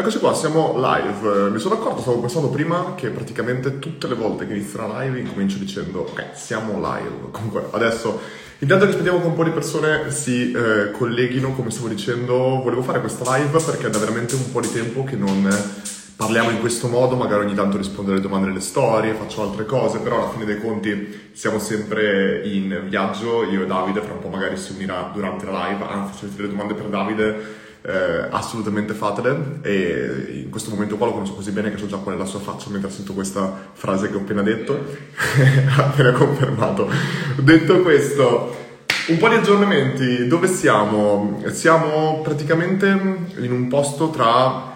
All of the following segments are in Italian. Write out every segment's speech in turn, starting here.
Eccoci qua, siamo live. Mi sono accorto, stavo pensando prima che praticamente tutte le volte che inizio una live incomincio dicendo ok, siamo live. Comunque adesso, intanto che aspettiamo che un po' di persone si eh, colleghino, come stavo dicendo, volevo fare questa live perché è da veramente un po' di tempo che non parliamo in questo modo, magari ogni tanto rispondo alle domande delle storie, faccio altre cose, però alla fine dei conti siamo sempre in viaggio, io e Davide, fra un po' magari si unirà durante la live, anzi se avete delle domande per Davide eh, assolutamente fatele e in questo momento qua lo conosco così bene che so già qual è la sua faccia mentre sento questa frase che ho appena detto. Appena confermato. Detto questo un po' di aggiornamenti. Dove siamo? siamo praticamente in un posto tra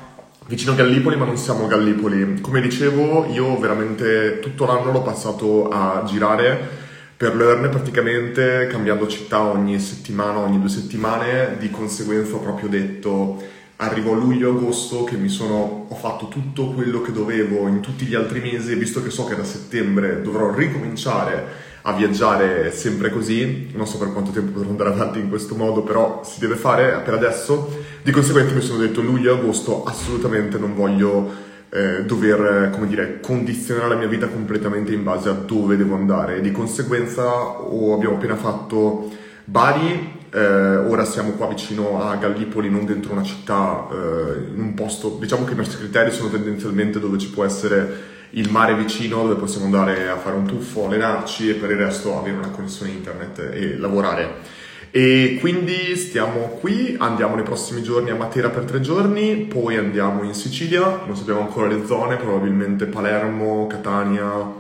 vicino a Gallipoli ma non siamo a Gallipoli. Come dicevo io veramente tutto l'anno l'ho passato a girare per Learn praticamente cambiando città ogni settimana, ogni due settimane, di conseguenza ho proprio detto arrivo a luglio-agosto che mi sono, ho fatto tutto quello che dovevo in tutti gli altri mesi visto che so che da settembre dovrò ricominciare a viaggiare sempre così, non so per quanto tempo potrò andare avanti in questo modo, però si deve fare per adesso, di conseguenza mi sono detto luglio-agosto assolutamente non voglio eh, dover, come dire, condizionare la mia vita completamente in base a dove devo andare. di conseguenza oh, abbiamo appena fatto Bari, eh, ora siamo qua vicino a Gallipoli, non dentro una città, eh, in un posto, diciamo che i nostri criteri sono tendenzialmente dove ci può essere il mare vicino, dove possiamo andare a fare un tuffo, allenarci e per il resto avere una connessione internet e lavorare. E quindi stiamo qui, andiamo nei prossimi giorni a Matera per tre giorni, poi andiamo in Sicilia, non sappiamo ancora le zone, probabilmente Palermo, Catania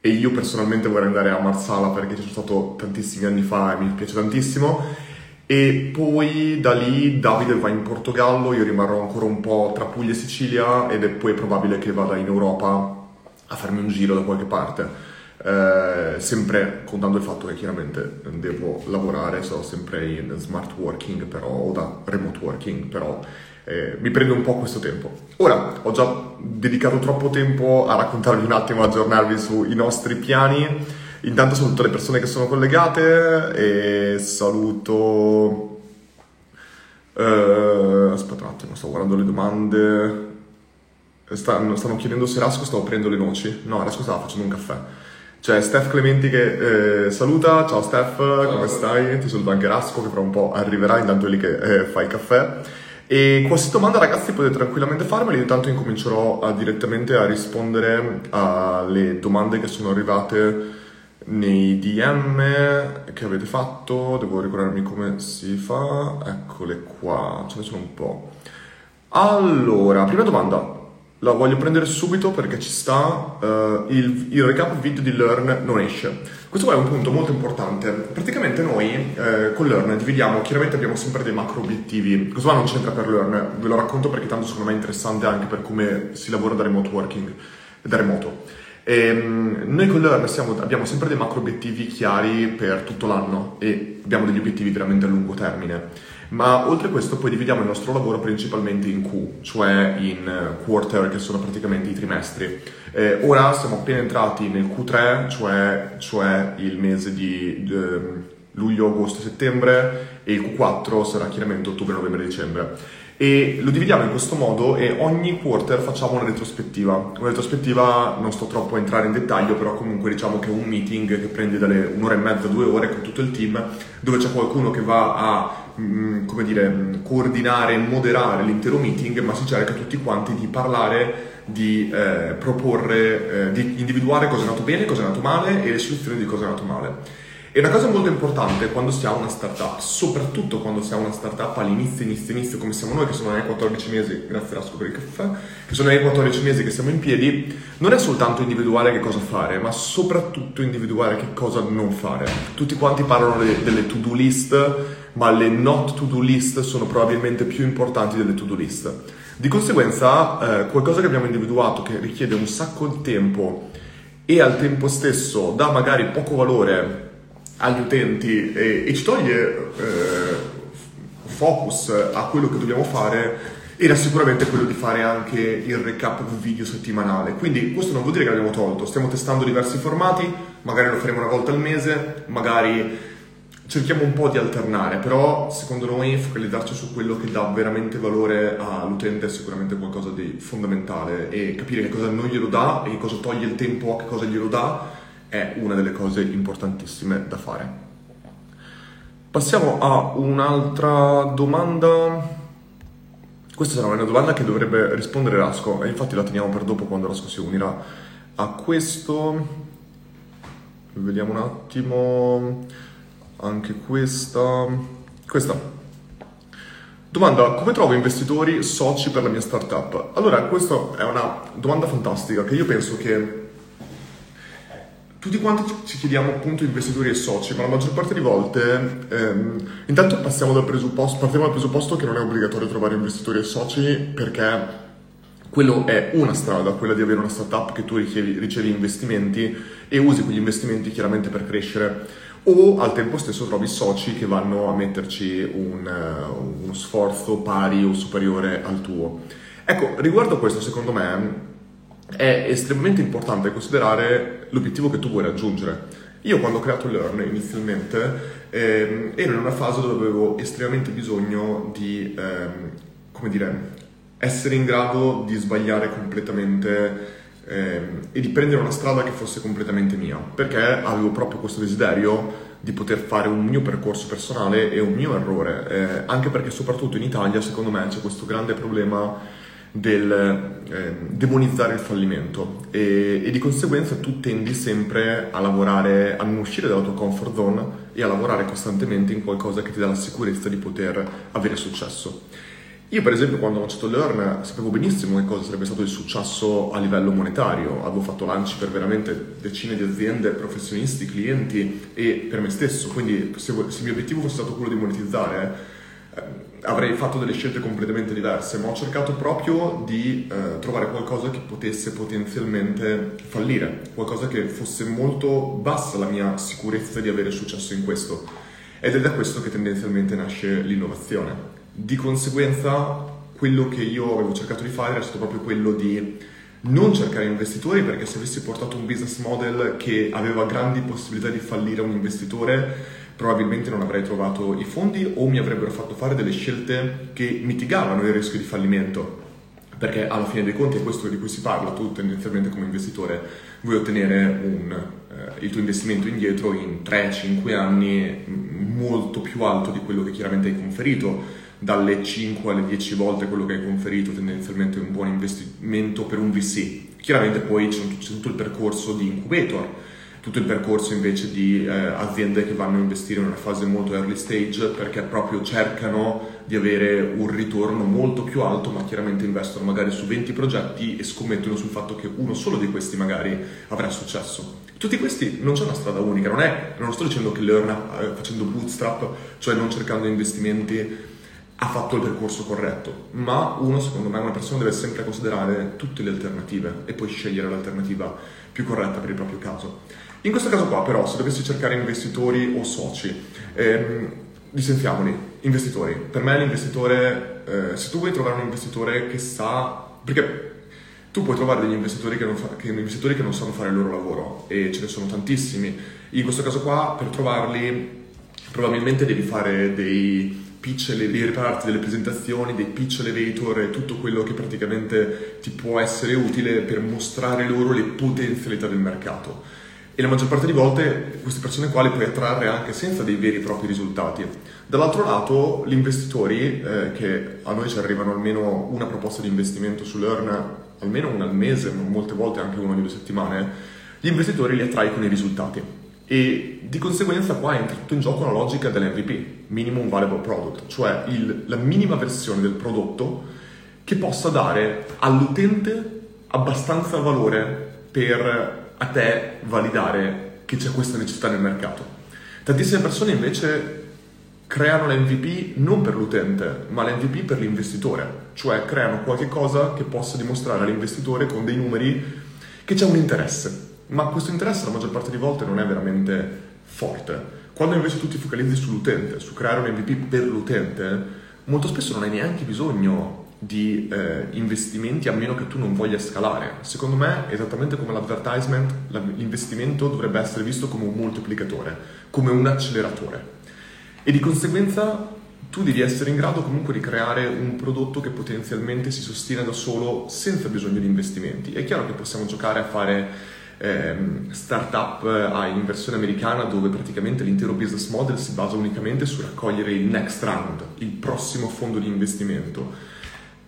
e io personalmente vorrei andare a Marsala perché ci sono stato tantissimi anni fa e mi piace tantissimo. E poi da lì Davide va in Portogallo, io rimarrò ancora un po' tra Puglia e Sicilia ed è poi probabile che vada in Europa a farmi un giro da qualche parte. Eh, sempre contando il fatto che chiaramente devo lavorare, sono sempre in smart working però, o da remote working, però eh, mi prende un po' questo tempo. Ora, ho già dedicato troppo tempo a raccontarvi un attimo, aggiornarvi sui nostri piani. Intanto saluto le persone che sono collegate e saluto... Uh, aspetta un attimo, sto guardando le domande. Stanno, stanno chiedendo se Rasco stavo prendendo le noci. No, Rasco stava facendo un caffè. C'è Steph Clementi che eh, saluta, ciao Steph, ciao. come stai? Ti saluto anche Rasco che fra un po' arriverà, intanto è lì che eh, fa il caffè. E qualsiasi domanda ragazzi potete tranquillamente farmeli, intanto incomincerò a, direttamente a rispondere alle domande che sono arrivate nei DM che avete fatto, devo ricordarmi come si fa, eccole qua, ce ne sono un po'. Allora, prima domanda, la voglio prendere subito perché ci sta, uh, il, il, recap video di Learn non esce. Questo qua è un punto molto importante. Praticamente noi eh, con Learn dividiamo, chiaramente abbiamo sempre dei macro obiettivi. Questo qua non c'entra per Learn, ve lo racconto perché tanto secondo me è interessante anche per come si lavora da remote working, da remoto. E, um, noi con Learn siamo, abbiamo sempre dei macro obiettivi chiari per tutto l'anno e abbiamo degli obiettivi veramente a lungo termine. Ma oltre a questo poi dividiamo il nostro lavoro principalmente in Q, cioè in eh, quarter, che sono praticamente i trimestri. Eh, ora siamo appena entrati nel Q3, cioè, cioè il mese di eh, luglio, agosto, settembre, e il Q4 sarà chiaramente ottobre, novembre, dicembre. E lo dividiamo in questo modo e ogni quarter facciamo una retrospettiva. Una retrospettiva non sto troppo a entrare in dettaglio, però comunque diciamo che è un meeting che prende dalle un'ora e mezza, due ore con tutto il team, dove c'è qualcuno che va a Mm, come dire, coordinare, moderare l'intero meeting, ma si cerca tutti quanti di parlare, di eh, proporre, eh, di individuare cosa è andato bene, cosa è andato male e le soluzioni di cosa è andato male. E una cosa molto importante quando si ha una startup, soprattutto quando si ha una startup all'inizio, inizio, inizio, come siamo noi che sono nei 14 mesi, grazie Rasco per il caffè, che sono nei 14 mesi che siamo in piedi, non è soltanto individuare che cosa fare, ma soprattutto individuare che cosa non fare. Tutti quanti parlano de- delle to-do list, ma le not to-do list sono probabilmente più importanti delle to-do list. Di conseguenza, eh, qualcosa che abbiamo individuato che richiede un sacco di tempo e al tempo stesso dà magari poco valore agli utenti e, e ci toglie eh, focus a quello che dobbiamo fare era sicuramente quello di fare anche il recap video settimanale. Quindi questo non vuol dire che l'abbiamo tolto, stiamo testando diversi formati, magari lo faremo una volta al mese, magari cerchiamo un po' di alternare, però secondo noi focalizzarci su quello che dà veramente valore all'utente è sicuramente qualcosa di fondamentale e capire che cosa non glielo dà e che cosa toglie il tempo a che cosa glielo dà è una delle cose importantissime da fare. Passiamo a un'altra domanda. Questa sarà una domanda che dovrebbe rispondere Rasco e infatti la teniamo per dopo quando Rasco si unirà a questo. Vediamo un attimo anche questa. Questa. Domanda, come trovo investitori soci per la mia startup? Allora, questa è una domanda fantastica che io penso che tutti quanti ci chiediamo appunto investitori e soci, ma la maggior parte delle volte ehm, intanto passiamo dal presupposto, partiamo dal presupposto che non è obbligatorio trovare investitori e soci perché quello è una strada, quella di avere una startup che tu ricevi, ricevi investimenti e usi quegli investimenti chiaramente per crescere o al tempo stesso trovi soci che vanno a metterci un, uh, uno sforzo pari o superiore al tuo. Ecco, riguardo a questo secondo me è estremamente importante considerare l'obiettivo che tu vuoi raggiungere. Io quando ho creato Learn inizialmente ehm, ero in una fase dove avevo estremamente bisogno di, ehm, come dire, essere in grado di sbagliare completamente ehm, e di prendere una strada che fosse completamente mia, perché avevo proprio questo desiderio di poter fare un mio percorso personale e un mio errore, eh, anche perché soprattutto in Italia secondo me c'è questo grande problema del eh, demonizzare il fallimento e, e, di conseguenza tu tendi sempre a lavorare, a non uscire dalla tua comfort zone e a lavorare costantemente in qualcosa che ti dà la sicurezza di poter avere successo. Io per esempio quando ho lanciato Learn sapevo benissimo che cosa sarebbe stato il successo a livello monetario, avevo fatto lanci per veramente decine di aziende, professionisti, clienti e per me stesso, quindi se, se il mio obiettivo fosse stato quello di monetizzare eh, avrei fatto delle scelte completamente diverse, ma ho cercato proprio di eh, trovare qualcosa che potesse potenzialmente fallire, qualcosa che fosse molto bassa la mia sicurezza di avere successo in questo. Ed è da questo che tendenzialmente nasce l'innovazione. Di conseguenza, quello che io avevo cercato di fare era stato proprio quello di non cercare investitori perché se avessi portato un business model che aveva grandi possibilità di fallire un investitore probabilmente non avrei trovato i fondi o mi avrebbero fatto fare delle scelte che mitigavano il rischio di fallimento. Perché alla fine dei conti è questo di cui si parla, tu tendenzialmente come investitore vuoi ottenere un, eh, il tuo investimento indietro in 3-5 anni molto più alto di quello che chiaramente hai conferito, dalle 5 alle 10 volte quello che hai conferito tendenzialmente è un buon investimento per un VC. Chiaramente poi c'è tutto il percorso di incubator, tutto il percorso invece di eh, aziende che vanno a investire in una fase molto early stage perché proprio cercano di avere un ritorno molto più alto, ma chiaramente investono magari su 20 progetti e scommettono sul fatto che uno solo di questi magari avrà successo. Tutti questi non c'è una strada unica, non è, non sto dicendo che Learn eh, facendo bootstrap, cioè non cercando investimenti, ha fatto il percorso corretto, ma uno secondo me una persona deve sempre considerare tutte le alternative e poi scegliere l'alternativa più corretta per il proprio caso. In questo caso qua però, se dovessi cercare investitori o soci, ehm, licenziamoli, investitori. Per me l'investitore, eh, se tu vuoi trovare un investitore che sa, perché tu puoi trovare degli investitori che, non fa, che, investitori che non sanno fare il loro lavoro e ce ne sono tantissimi. In questo caso qua, per trovarli, probabilmente devi fare dei pitch, devi ripararti delle presentazioni, dei pitch elevator e tutto quello che praticamente ti può essere utile per mostrare loro le potenzialità del mercato e la maggior parte delle volte queste persone qua le puoi attrarre anche senza dei veri e propri risultati. Dall'altro lato, gli investitori, eh, che a noi ci arrivano almeno una proposta di investimento su Learn, almeno una al mese, ma molte volte anche una ogni due settimane, gli investitori li attrai con i risultati. E di conseguenza qua entra tutto in gioco la logica dell'MVP, Minimum Valuable Product, cioè il, la minima versione del prodotto che possa dare all'utente abbastanza valore per a te validare che c'è questa necessità nel mercato. Tantissime persone invece creano l'MVP non per l'utente, ma l'MVP per l'investitore, cioè creano qualche cosa che possa dimostrare all'investitore con dei numeri che c'è un interesse, ma questo interesse la maggior parte delle volte non è veramente forte. Quando invece tu ti focalizzi sull'utente, su creare un MVP per l'utente, molto spesso non hai neanche bisogno di eh, investimenti a meno che tu non voglia scalare. Secondo me, esattamente come l'advertisement, l'investimento dovrebbe essere visto come un moltiplicatore, come un acceleratore. E di conseguenza tu devi essere in grado comunque di creare un prodotto che potenzialmente si sostiene da solo senza bisogno di investimenti. È chiaro che possiamo giocare a fare ehm, startup a inversione americana dove praticamente l'intero business model si basa unicamente su raccogliere il next round, il prossimo fondo di investimento.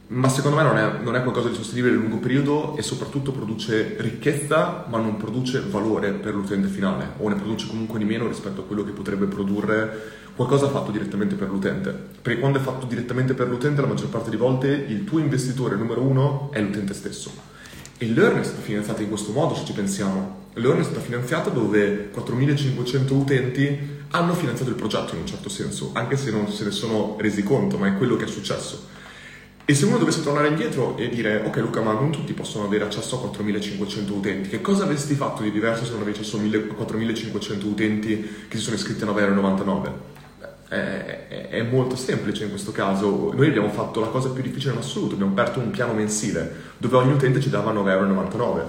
Ma secondo me non è, non è qualcosa di sostenibile nel lungo periodo e soprattutto produce ricchezza ma non produce valore per l'utente finale o ne produce comunque di meno rispetto a quello che potrebbe produrre qualcosa fatto direttamente per l'utente. Perché quando è fatto direttamente per l'utente, la maggior parte di volte il tuo investitore numero uno è l'utente stesso. E Learn è stata finanziata in questo modo, se ci pensiamo. Learn è stata finanziata dove 4.500 utenti hanno finanziato il progetto in un certo senso, anche se non se ne sono resi conto, ma è quello che è successo. E se uno dovesse tornare indietro e dire, ok Luca, ma non tutti possono avere accesso a 4.500 utenti, che cosa avresti fatto di diverso se non avessi accesso a 4.500 utenti che si sono iscritti a 9,99€? È, è, molto semplice in questo caso. Noi abbiamo fatto la cosa più difficile in assoluto, abbiamo aperto un piano mensile dove ogni utente ci dava 9,99€.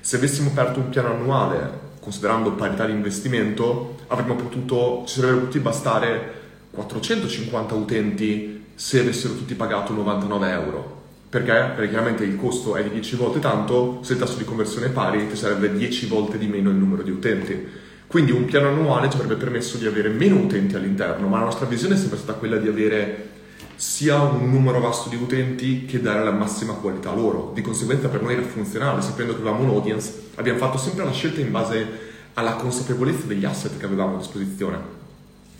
Se avessimo aperto un piano annuale, considerando parità di investimento, avremmo potuto, ci sarebbero potuti bastare 450 utenti se avessero tutti pagato 99 euro. Perché? Perché chiaramente il costo è di 10 volte tanto, se il tasso di conversione è pari ti sarebbe 10 volte di meno il numero di utenti. Quindi un piano annuale ci avrebbe permesso di avere meno utenti all'interno, ma la nostra visione è sempre stata quella di avere sia un numero vasto di utenti che dare la massima qualità loro. Di conseguenza per noi era funzionale, sapendo che avevamo un audience, abbiamo fatto sempre la scelta in base alla consapevolezza degli asset che avevamo a disposizione.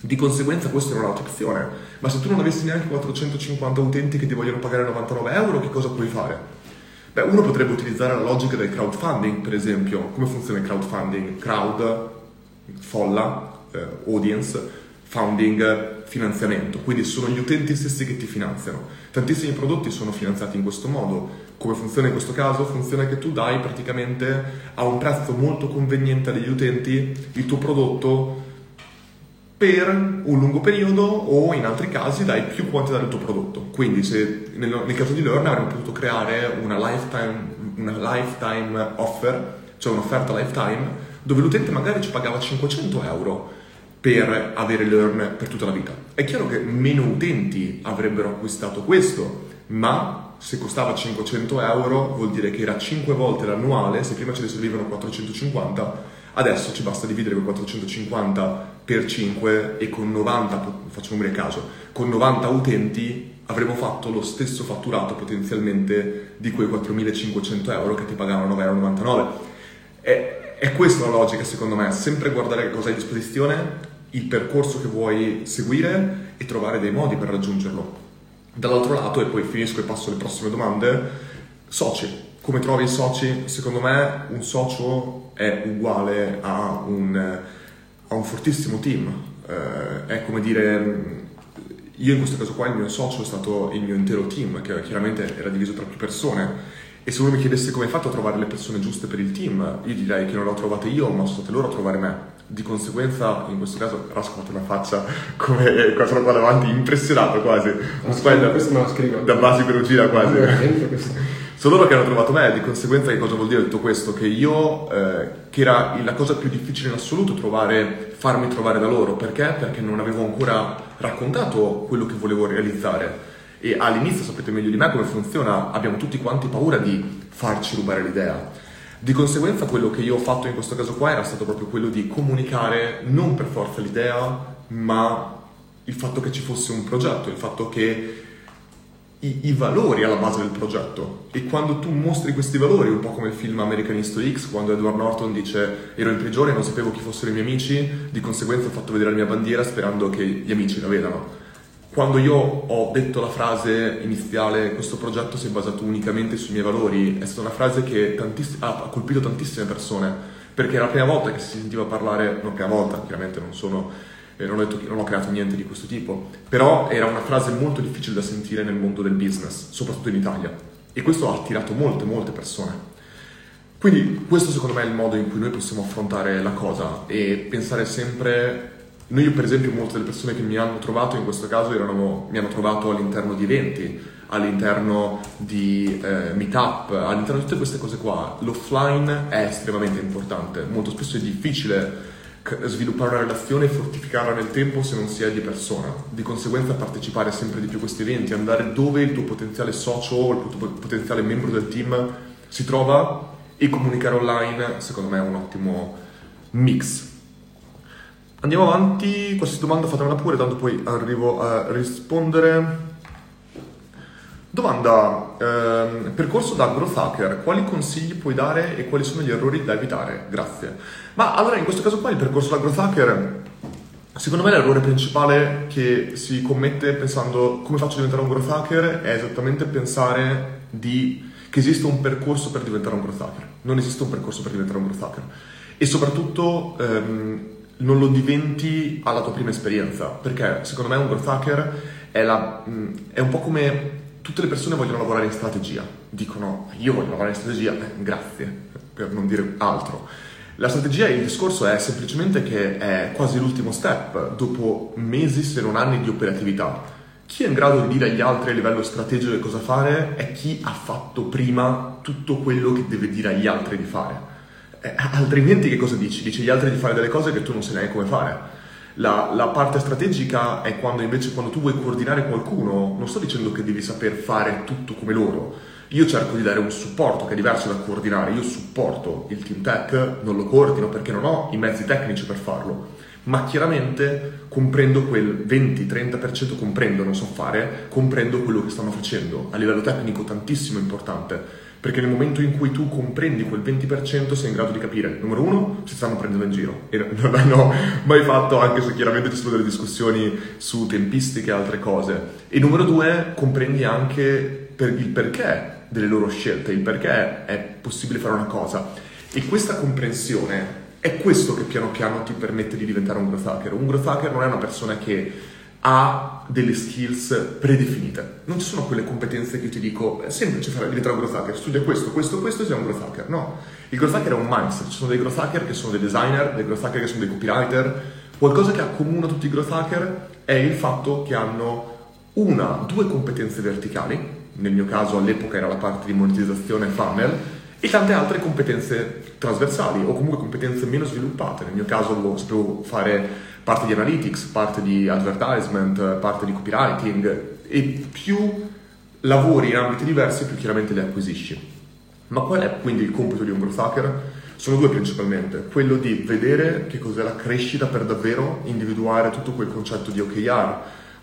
Di conseguenza questa era un'altra opzione, ma se tu non avessi neanche 450 utenti che ti vogliono pagare 99 euro, che cosa puoi fare? Beh, uno potrebbe utilizzare la logica del crowdfunding, per esempio. Come funziona il crowdfunding? Crowd folla, eh, audience, founding, finanziamento. Quindi sono gli utenti stessi che ti finanziano. Tantissimi prodotti sono finanziati in questo modo. Come funziona in questo caso? Funziona che tu dai praticamente a un prezzo molto conveniente agli utenti il tuo prodotto per un lungo periodo o in altri casi dai più quantità del tuo prodotto. Quindi se nel, nel caso di Learn avremmo potuto creare una lifetime, una lifetime offer, cioè un'offerta lifetime dove l'utente magari ci pagava 500 euro per avere Learn per tutta la vita. È chiaro che meno utenti avrebbero acquistato questo, ma se costava 500 euro vuol dire che era 5 volte l'annuale, se prima ce ne servivano 450, adesso ci basta dividere quel 450 per 5 e con 90, facciamo un caso, con 90 utenti avremmo fatto lo stesso fatturato potenzialmente di quei 4.500 euro che ti pagavano 9,99 euro. È, è questa la logica secondo me, sempre guardare cosa hai a disposizione, il percorso che vuoi seguire e trovare dei modi per raggiungerlo. Dall'altro lato, e poi finisco e passo alle prossime domande, soci. Come trovi i soci? Secondo me un socio è uguale a un, a un fortissimo team. Eh, è come dire, io in questo caso qua il mio socio è stato il mio intero team, che chiaramente era diviso tra più persone e se uno mi chiedesse come hai fatto a trovare le persone giuste per il team, io direi che non le ho trovate io, ma sono state loro a trovare me. Di conseguenza, in questo caso, Rasco ha fatto una faccia come qua sono qua davanti, impressionato quasi. Un spell, questo me lo scrivo. Da base per gira quasi. sono loro che hanno trovato me, di conseguenza che cosa vuol dire tutto questo? Che io, eh, che era la cosa più difficile in assoluto trovare, farmi trovare da loro, perché? Perché non avevo ancora raccontato quello che volevo realizzare e all'inizio sapete meglio di me come funziona, abbiamo tutti quanti paura di farci rubare l'idea. Di conseguenza quello che io ho fatto in questo caso qua era stato proprio quello di comunicare non per forza l'idea, ma il fatto che ci fosse un progetto, il fatto che i, i, valori alla base del progetto e quando tu mostri questi valori, un po' come il film American History X, quando Edward Norton dice ero in prigione non sapevo chi fossero i miei amici, di conseguenza ho fatto vedere la mia bandiera sperando che gli amici la vedano quando io ho detto la frase iniziale, questo progetto si è basato unicamente sui miei valori, è stata una frase che tantiss- ha colpito tantissime persone, perché era la prima volta che si sentiva parlare, non la prima volta, chiaramente non sono, eh, non, ho detto, non ho creato niente di questo tipo, però era una frase molto difficile da sentire nel mondo del business, soprattutto in Italia, e questo ha attirato molte, molte persone. Quindi questo secondo me è il modo in cui noi possiamo affrontare la cosa e pensare sempre noi, per esempio, molte delle persone che mi hanno trovato in questo caso erano, mi hanno trovato all'interno di eventi, all'interno di eh, meetup, all'interno di tutte queste cose qua. L'offline è estremamente importante, molto spesso è difficile sviluppare una relazione e fortificarla nel tempo se non si è di persona. Di conseguenza partecipare sempre di più a questi eventi, andare dove il tuo potenziale socio o il tuo potenziale membro del team si trova e comunicare online, secondo me è un ottimo mix. Andiamo avanti, qualsiasi domanda fatemela pure, tanto poi arrivo a rispondere. Domanda, ehm, percorso da growth hacker, quali consigli puoi dare e quali sono gli errori da evitare? Grazie. Ma allora in questo caso qua il percorso da growth hacker, secondo me l'errore principale che si commette pensando come faccio a diventare un growth hacker è esattamente pensare di, che esiste un percorso per diventare un growth hacker. Non esiste un percorso per diventare un growth hacker. E soprattutto ehm, non lo diventi alla tua prima esperienza, perché secondo me un growth hacker è, la, è un po' come tutte le persone vogliono lavorare in strategia, dicono io voglio lavorare in strategia, eh, grazie, per non dire altro. La strategia, il discorso è semplicemente che è quasi l'ultimo step, dopo mesi se non anni di operatività. Chi è in grado di dire agli altri a livello strategico cosa fare è chi ha fatto prima tutto quello che deve dire agli altri di fare. Eh, altrimenti che cosa dici? Dici agli altri di fare delle cose che tu non sai neanche come fare. La, la, parte strategica è quando invece quando tu vuoi coordinare qualcuno, non sto dicendo che devi saper fare tutto come loro. Io cerco di dare un supporto che è diverso da coordinare. Io supporto il team tech, non lo coordino perché non ho i mezzi tecnici per farlo. Ma chiaramente comprendo quel 20-30% comprendo, non so fare, comprendo quello che stanno facendo. A livello tecnico tantissimo importante perché nel momento in cui tu comprendi quel 20% sei in grado di capire, numero uno, se stanno prendendo in giro, e non l'hanno mai fatto anche se chiaramente ci sono delle discussioni su tempistiche e altre cose, e numero due, comprendi anche per il perché delle loro scelte, il perché è possibile fare una cosa. E questa comprensione è questo che piano piano ti permette di diventare un growth hacker. Un growth hacker non è una persona che ha delle skills predefinite. Non ci sono quelle competenze che ti dico, è semplice fare, diventare un growth hacker, studia questo, questo, questo e sei un growth hacker. No, il growth hacker è un mindset, ci sono dei growth hacker che sono dei designer, dei growth hacker che sono dei copywriter. Qualcosa che accomuna tutti i growth hacker è il fatto che hanno una, due competenze verticali, nel mio caso all'epoca era la parte di monetizzazione funnel, e tante altre competenze trasversali o comunque competenze meno sviluppate. Nel mio caso sapevo fare parte di analytics, parte di advertisement, parte di copywriting e più lavori in ambiti diversi più chiaramente li acquisisci. Ma qual è quindi il compito di un growth hacker? Sono due principalmente, quello di vedere che cos'è la crescita per davvero, individuare tutto quel concetto di OKR,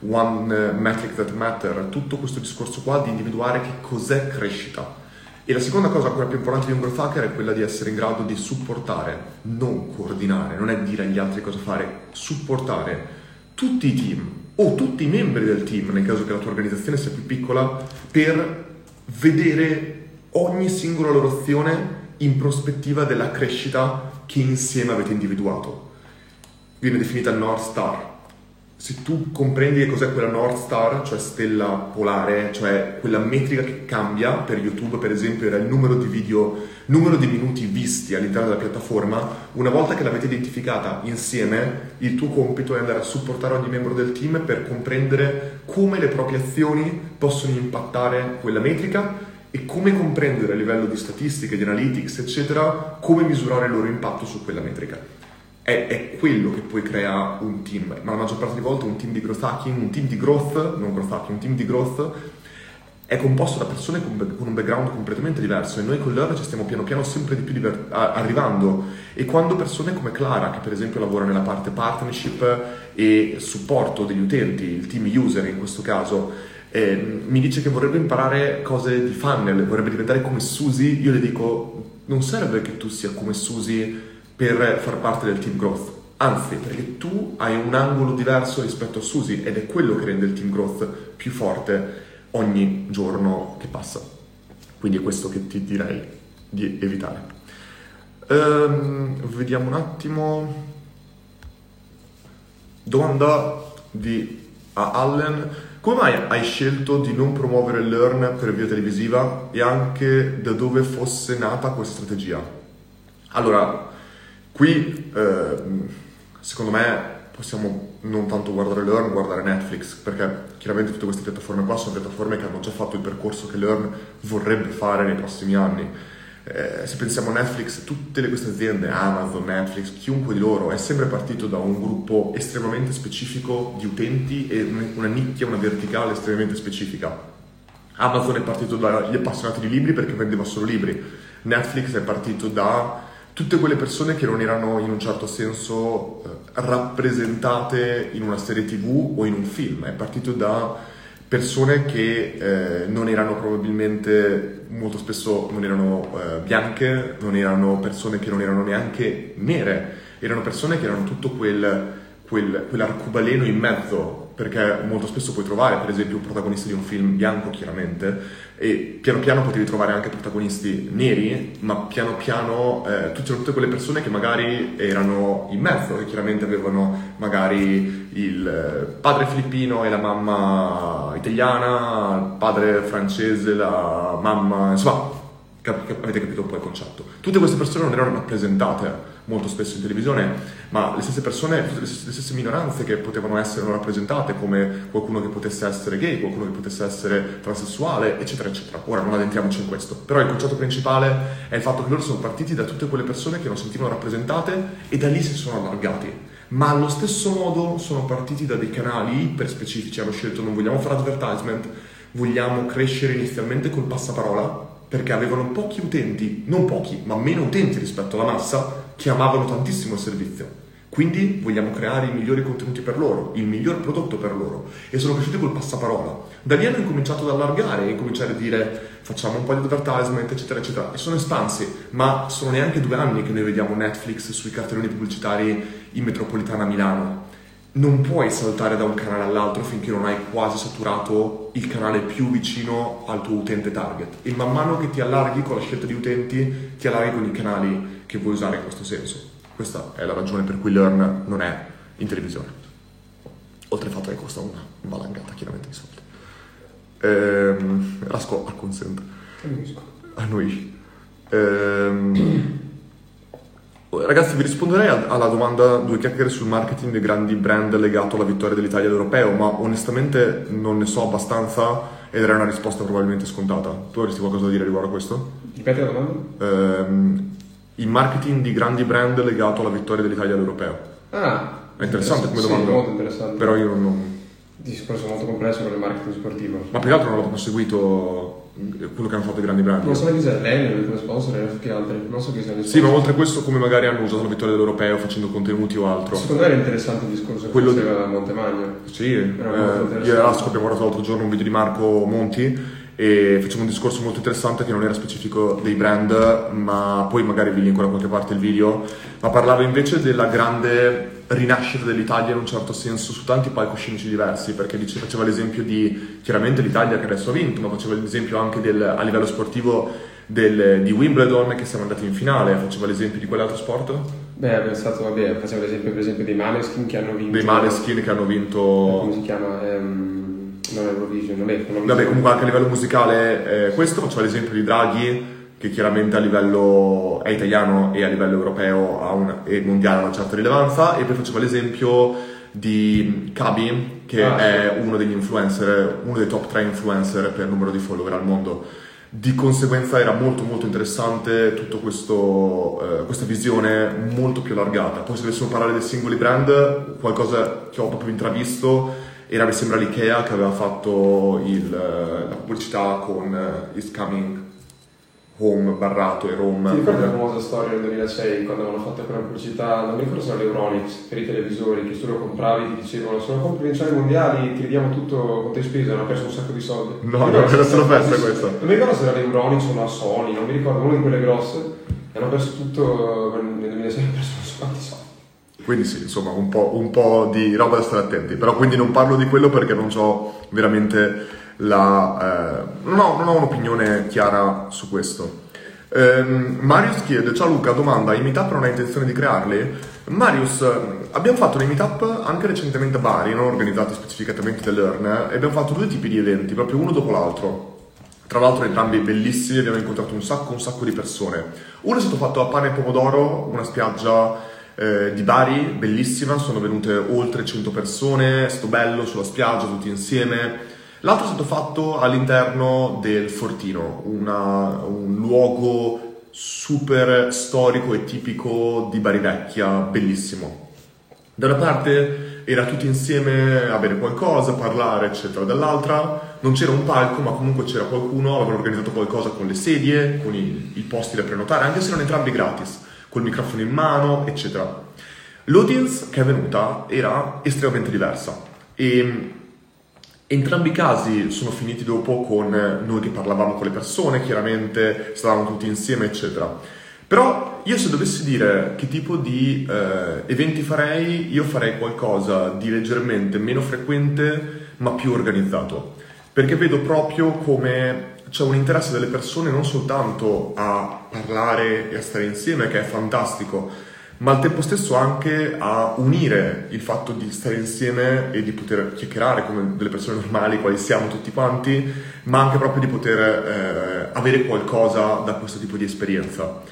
One Metric That Matter, tutto questo discorso qua di individuare che cos'è crescita e la seconda cosa ancora più importante di un growth hacker è quella di essere in grado di supportare, non coordinare, non è dire agli altri cosa fare, supportare tutti i team o tutti i membri del team, nel caso che la tua organizzazione sia più piccola, per vedere ogni singola loro azione in prospettiva della crescita che insieme avete individuato. Viene definita North Star, se tu comprendi che cos'è quella North Star, cioè stella polare, cioè quella metrica che cambia per YouTube, per esempio, era il numero di video, numero di minuti visti all'interno della piattaforma, una volta che l'avete identificata insieme, il tuo compito è andare a supportare ogni membro del team per comprendere come le proprie azioni possono impattare quella metrica e come comprendere a livello di statistiche, di analytics, eccetera, come misurare il loro impatto su quella metrica è, è, quello che poi crea un team, ma la maggior parte delle volte un team di growth hacking, un team di growth, non growth hacking, un team di growth è composto da persone con, con un background completamente diverso e noi con Learn ci stiamo piano piano sempre di più diver- arrivando. E quando persone come Clara, che per esempio lavora nella parte partnership e supporto degli utenti, il team user in questo caso, eh, mi dice che vorrebbe imparare cose di funnel, vorrebbe diventare come Susi, io le dico non serve che tu sia come Susi per far parte del team growth. Anzi, perché tu hai un angolo diverso rispetto a Susi ed è quello che rende il team growth più forte ogni giorno che passa. Quindi è questo che ti direi di evitare. Um, vediamo un attimo. Domanda di a Allen. Come mai hai scelto di non promuovere Learn per via televisiva e anche da dove fosse nata questa strategia? Allora, Qui, eh, secondo me, possiamo non tanto guardare Learn, guardare Netflix, perché chiaramente tutte queste piattaforme qua sono piattaforme che hanno già fatto il percorso che Learn vorrebbe fare nei prossimi anni. eh, se pensiamo a Netflix, tutte queste aziende, Amazon, Netflix, chiunque di loro è sempre partito da un gruppo estremamente specifico di utenti e una nicchia, una verticale estremamente specifica. Amazon è partito dagli appassionati di libri perché vendeva solo libri, Netflix è partito da tutte quelle persone che non erano in un certo senso eh, rappresentate in una serie tv o in un film, è partito da persone che eh, non erano probabilmente, molto spesso non erano eh, bianche, non erano persone che non erano neanche nere, erano persone che erano tutto quel, quel, quell'arcobaleno in mezzo perché molto spesso puoi trovare per esempio un protagonista di un film bianco chiaramente e piano piano potevi trovare anche protagonisti neri ma piano piano eh, tutte, tutte quelle persone che magari erano in mezzo che chiaramente avevano magari il eh, padre filippino e la mamma italiana il padre francese la mamma insomma cap- avete capito un po' il concetto. Tutte queste persone non erano rappresentate molto spesso in televisione, ma le stesse persone, le stesse, minoranze che potevano essere rappresentate, come qualcuno che potesse essere gay, qualcuno che potesse essere transessuale, eccetera, eccetera. Ora non addentriamoci in questo, però il concetto principale è il fatto che loro sono partiti da tutte quelle persone che non sentivano rappresentate e da lì si sono allargati. Ma allo stesso modo sono partiti da dei canali iper specifici, hanno scelto non vogliamo fare advertisement, vogliamo crescere inizialmente col passaparola, perché avevano pochi utenti, non pochi, ma meno utenti rispetto alla massa, che amavano tantissimo il servizio. Quindi vogliamo creare i migliori contenuti per loro, il miglior prodotto per loro. E sono cresciuti col passaparola. Da lì hanno incominciato ad allargare e cominciare a dire facciamo un po' di advertisement, eccetera, eccetera. E sono espansi, ma sono neanche due anni che noi vediamo Netflix sui cartelloni pubblicitari in metropolitana Milano non puoi saltare da un canale all'altro finché non hai quasi saturato il canale più vicino al tuo utente target. E man mano che ti allarghi con la scelta di utenti, ti allarghi con i canali che vuoi usare in questo senso. Questa è la ragione per cui Learn non è in televisione. Oltre al fatto che costa una valangata chiaramente di soldi. Ehm, Rasco al consent. A noi. Ehm, Ragazzi, vi risponderei alla domanda due chiacchiere sul marketing dei grandi brand legato alla vittoria dell'Italia all'europeo, ma onestamente non ne so abbastanza ed era una risposta probabilmente scontata. Tu avresti qualcosa da dire riguardo a questo? Ripeti la domanda? Ehm, il marketing di grandi brand legato alla vittoria dell'Italia all'europeo. Ah, è interessante come domanda. Sì, molto interessante. Però io non... Discorso molto complesso per il marketing sportivo. Ma più che altro non ho seguito quello che hanno fatto i grandi brand. Non so chi sia lei, come sponsor e che altri, non so chi sia Sì, ma oltre a questo come magari hanno usato la vittoria dell'europeo facendo contenuti o altro. Secondo me era interessante il discorso quello che faceva di... Montemagno. Sì, eh, io e Rasco abbiamo guardato l'altro giorno un video di Marco Monti e facciamo un discorso molto interessante che non era specifico dei brand, ma poi magari vi linko da qualche parte il video, ma parlava invece della grande rinascita dell'Italia in un certo senso su tanti palcoscenici diversi, perché dice, faceva l'esempio di chiaramente l'Italia che adesso ha vinto, ma faceva l'esempio anche del, a livello sportivo del, di Wimbledon che siamo andati in finale, faceva l'esempio di quell'altro sport? Beh, è stato, vabbè, faceva l'esempio per esempio dei Maneskin che hanno vinto. Dei Maneskin che hanno vinto. Come si chiama? Um, non Eurovision, non è. Non vabbè, comunque anche a livello musicale, eh, questo faceva l'esempio di Draghi che chiaramente a livello è italiano e a livello europeo una, e mondiale ha una certa rilevanza, e poi faceva l'esempio di Kabi, che ah, è sì. uno degli influencer, uno dei top 3 influencer per numero di follower al mondo. Di conseguenza era molto molto interessante tutta eh, questa visione molto più allargata. Poi se dovessimo parlare dei singoli brand, qualcosa che ho proprio intravisto era mi sembra l'IKEA che aveva fatto il, la pubblicità con uh, Is Coming Home barrato e Rome. Ti ricordi la famosa storia del 2006 quando avevano fatto quella pubblicità, non mi ricordo se era l'Euronix, per i televisori, che tu lo compravi ti dicevano se non compri vincitori mondiali ti ridiamo tutto con te spese, hanno perso un sacco di soldi. No, non era solo festa questo. Non mi ricordo se era l'Euronix o una Sony, non mi ricordo, una di quelle grosse, e hanno perso tutto nel 2006, hanno perso non so quanti soldi. Quindi sì, insomma, un po', un po' di roba da stare attenti, però quindi non parlo di quello perché non ho veramente la, eh, non, ho, non, ho, un'opinione chiara su questo. Eh, Marius chiede, ciao Luca, domanda, i meetup non hai intenzione di crearli? Marius, abbiamo fatto dei meetup anche recentemente a Bari, non organizzati specificatamente da Learn, e abbiamo fatto due tipi di eventi, proprio uno dopo l'altro. Tra l'altro entrambi bellissimi, abbiamo incontrato un sacco, un sacco di persone. Uno è stato fatto a Pane e Pomodoro, una spiaggia eh, di Bari, bellissima, sono venute oltre 100 persone, è stato bello sulla spiaggia, tutti insieme L'altro è stato fatto all'interno del Fortino, una, un luogo super storico e tipico di Bari Vecchia, bellissimo. Da una parte era tutti insieme a bere qualcosa, a parlare, eccetera. Dall'altra non c'era un palco, ma comunque c'era qualcuno, avevano organizzato qualcosa con le sedie, con i, i posti da prenotare, anche se erano entrambi gratis, col microfono in mano, eccetera. L'audience che è venuta era estremamente diversa e entrambi i casi sono finiti dopo con noi che parlavamo con le persone, chiaramente stavamo tutti insieme, eccetera. Però io se dovessi dire che tipo di eh, eventi farei, io farei qualcosa di leggermente meno frequente ma più organizzato, perché vedo proprio come c'è un interesse delle persone non soltanto a parlare e a stare insieme, che è fantastico, ma al tempo stesso anche a unire il fatto di stare insieme e di poter chiacchierare come delle persone normali, quali siamo tutti quanti, ma anche proprio di poter eh, avere qualcosa da questo tipo di esperienza.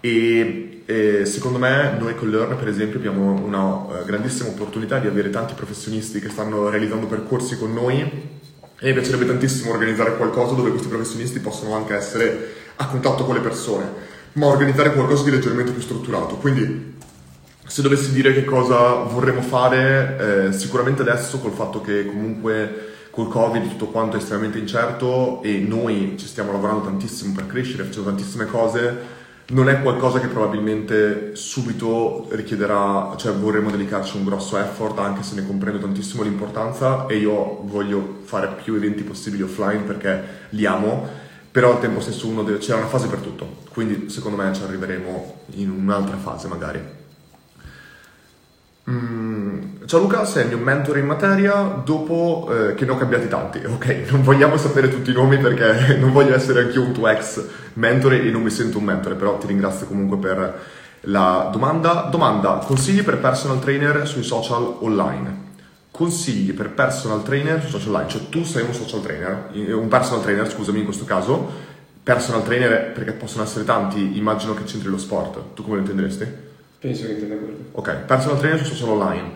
E, e, secondo me noi con Learn per esempio abbiamo una uh, grandissima opportunità di avere tanti professionisti che stanno realizzando percorsi con noi e mi piacerebbe tantissimo organizzare qualcosa dove questi professionisti possono anche essere a contatto con le persone ma organizzare qualcosa di leggermente più strutturato. Quindi, se dovessi dire che cosa vorremmo fare, eh, sicuramente adesso col fatto che comunque col Covid tutto quanto è estremamente incerto e noi ci stiamo lavorando tantissimo per crescere, facendo tantissime cose, non è qualcosa che probabilmente subito richiederà, cioè vorremmo dedicarci un grosso effort, anche se ne comprendo tantissimo l'importanza e io voglio fare più eventi possibili offline perché li amo però al tempo stesso deve, c'è una fase per tutto, quindi secondo me ci arriveremo in un'altra fase magari. Mm, ciao Luca, sei il mio mentore in materia dopo eh, che ne ho cambiati tanti. Ok, non vogliamo sapere tutti i nomi perché non voglio essere anch'io un tuo ex mentore e non mi sento un mentore, però ti ringrazio comunque per la domanda. Domanda, consigli per personal trainer sui social online? consigli per personal trainer su social line, cioè tu sei un social trainer, un personal trainer, scusami in questo caso, personal trainer perché possono essere tanti, immagino che c'entri lo sport, tu come lo intenderesti? Penso che intenda quello. Ok, personal trainer su social online.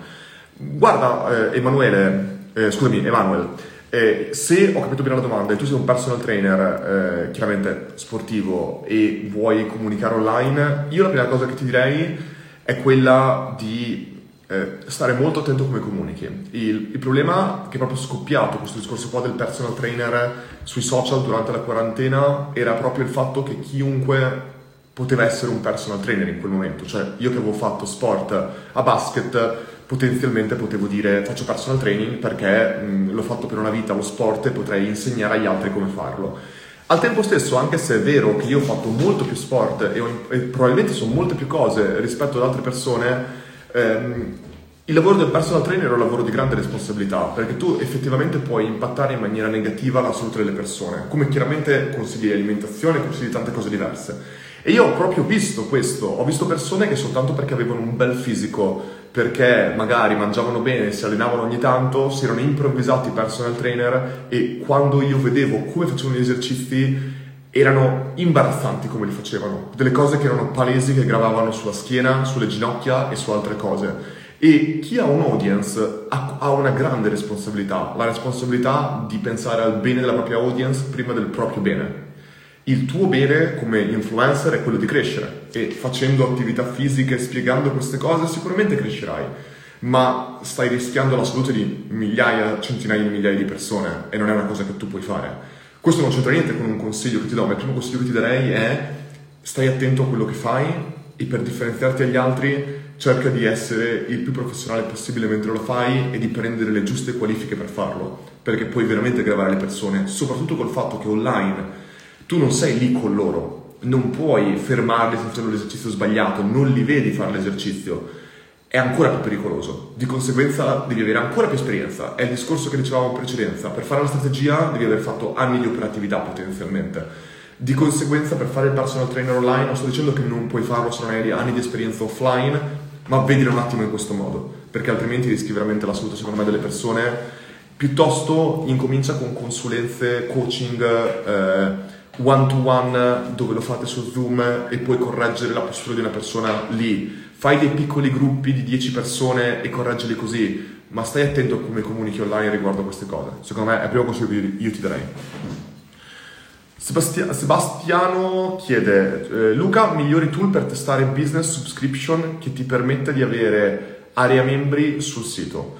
Guarda eh, Emanuele, eh, scusami Emanuele, eh, se ho capito bene la domanda e tu sei un personal trainer eh, chiaramente sportivo e vuoi comunicare online, io la prima cosa che ti direi è quella di eh, stare molto attento come comunichi. Il, il, problema che è proprio scoppiato questo discorso qua del personal trainer sui social durante la quarantena era proprio il fatto che chiunque poteva essere un personal trainer in quel momento, cioè io che avevo fatto sport a basket potenzialmente potevo dire faccio personal training perché mh, l'ho fatto per una vita lo sport e potrei insegnare agli altri come farlo. Al tempo stesso, anche se è vero che io ho fatto molto più sport e, ho, e probabilmente sono molte più cose rispetto ad altre persone, ehm, il lavoro del personal trainer è un lavoro di grande responsabilità perché tu effettivamente puoi impattare in maniera negativa la salute delle persone, come chiaramente consigli di alimentazione, consigli tante cose diverse. E io ho proprio visto questo, ho visto persone che soltanto perché avevano un bel fisico, perché magari mangiavano bene, si allenavano ogni tanto, si erano improvvisati personal trainer e quando io vedevo come facevano gli esercizi erano imbarazzanti come li facevano, delle cose che erano palesi che gravavano sulla schiena, sulle ginocchia e su altre cose. E chi ha un audience ha, ha, una grande responsabilità, la responsabilità di pensare al bene della propria audience prima del proprio bene. Il tuo bene come influencer è quello di crescere e facendo attività fisiche, spiegando queste cose, sicuramente crescerai, ma stai rischiando la salute di migliaia, centinaia di migliaia di persone e non è una cosa che tu puoi fare. Questo non c'entra niente con un consiglio che ti do, ma il primo consiglio che ti darei è stai attento a quello che fai e per differenziarti dagli altri cerca di essere il più professionale possibile mentre lo fai e di prendere le giuste qualifiche per farlo, perché puoi veramente gravare le persone, soprattutto col fatto che online tu non sei lì con loro, non puoi fermarli se facendo l'esercizio sbagliato, non li vedi fare l'esercizio è ancora più pericoloso. Di conseguenza devi avere ancora più esperienza. È il discorso che dicevamo in precedenza. Per fare la strategia devi aver fatto anni di operatività potenzialmente. Di conseguenza per fare il personal trainer online non sto dicendo che non puoi farlo se non hai anni di esperienza offline, ma vedilo un attimo in questo modo, perché altrimenti rischi veramente la salute secondo me delle persone. Piuttosto incomincia con consulenze, coaching, eh, one to one dove lo fate su Zoom e puoi correggere la postura di una persona lì fai dei piccoli gruppi di 10 persone e correggili così, ma stai attento a come comunichi online riguardo a queste cose. Secondo me è il primo consiglio che io ti darei. Sebastia- Sebastiano chiede, eh, Luca, migliori tool per testare business subscription che ti permetta di avere area membri sul sito.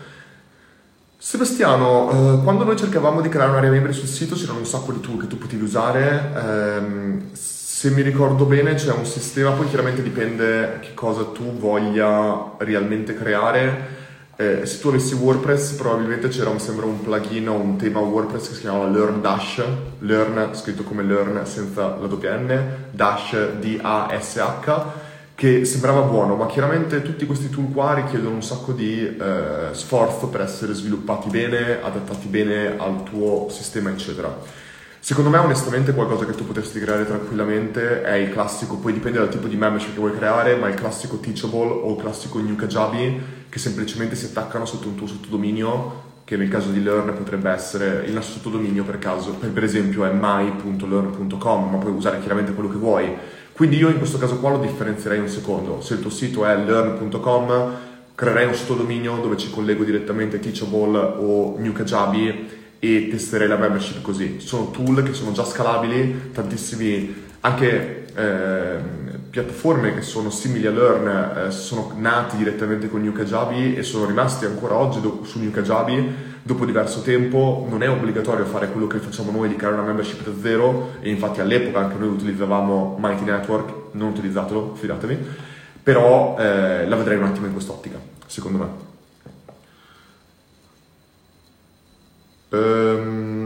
Sebastiano, eh, quando noi cercavamo di creare un'area membri sul sito c'erano un sacco di tool che tu potevi usare. ehm, se mi ricordo bene c'è un sistema, poi chiaramente dipende che cosa tu voglia realmente creare. Eh, se tu avessi WordPress probabilmente c'era un, sembra un plugin o un tema WordPress che si chiamava Learn Dash, Learn scritto come Learn senza la doppia N, Dash D-A-S-H, che sembrava buono, ma chiaramente tutti questi tool qua richiedono un sacco di eh, sforzo per essere sviluppati bene, adattati bene al tuo sistema, eccetera. Secondo me, onestamente, qualcosa che tu potresti creare tranquillamente è il classico, poi dipende dal tipo di membership che vuoi creare, ma il classico Teachable o il classico New Kajabi che semplicemente si attaccano sotto un tuo sottodominio che nel caso di Learn potrebbe essere il nostro sottodominio per caso, per, per esempio è my.learn.com, ma puoi usare chiaramente quello che vuoi. Quindi io in questo caso qua lo differenzierei un secondo. Se il tuo sito è learn.com, creerei un sottodominio dove ci collego direttamente Teachable o New Kajabi e testerei la membership così. Sono tool che sono già scalabili, tantissimi anche eh, piattaforme che sono simili a Learn eh, sono nati direttamente con New Kajabi e sono rimasti ancora oggi do- su New Kajabi dopo diverso tempo. Non è obbligatorio fare quello che facciamo noi di creare una membership da zero e infatti all'epoca anche noi utilizzavamo Mighty Network non utilizzatelo, fidatevi però eh, la vedrei un attimo in quest'ottica secondo me. Ehm,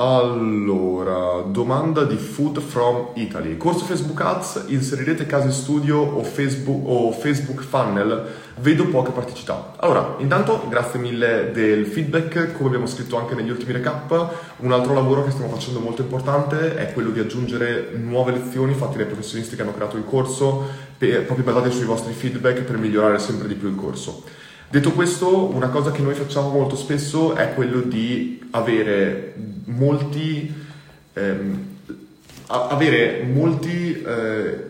allora, domanda di Food from Italy. Corso Facebook Ads, inserirete case studio o Facebook, o Facebook Funnel? Vedo poche participate. Allora, intanto grazie mille del feedback, come abbiamo scritto anche negli ultimi recap, un altro lavoro che stiamo facendo molto importante è quello di aggiungere nuove lezioni fatte dai professionisti che hanno creato il corso, per, proprio basate sui vostri feedback per migliorare sempre di più il corso. Detto questo, una cosa che noi facciamo molto spesso è quello di avere molti, ehm, avere molti eh,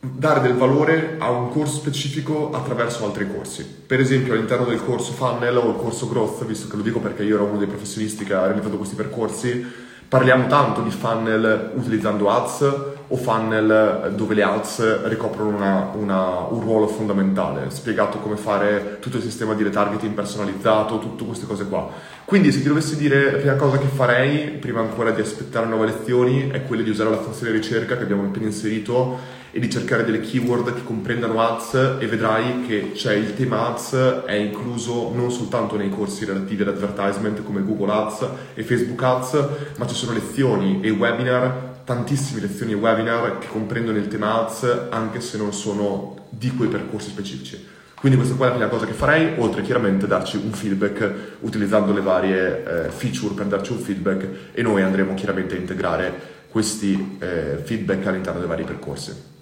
dare del valore a un corso specifico attraverso altri corsi. Per esempio all'interno del corso Funnel o il corso Growth, visto che lo dico perché io ero uno dei professionisti che ha realizzato questi percorsi, parliamo tanto di funnel utilizzando ads o funnel dove le ads ricoprono una, una, un ruolo fondamentale, spiegato come fare tutto il sistema di retargeting personalizzato, tutte queste cose qua. Quindi se ti dovessi dire la prima cosa che farei, prima ancora di aspettare nuove lezioni, è quella di usare la funzione ricerca che abbiamo appena inserito e di cercare delle keyword che comprendano ads e vedrai che c'è il tema ads è incluso non soltanto nei corsi relativi all'advertisement come Google Ads e Facebook Ads, ma ci sono lezioni e webinar tantissime lezioni e webinar che comprendono il tema ads anche se non sono di quei percorsi specifici. Quindi questa qua è la prima cosa che farei, oltre chiaramente darci un feedback utilizzando le varie eh, feature per darci un feedback e noi andremo chiaramente a integrare questi eh, feedback all'interno dei vari percorsi.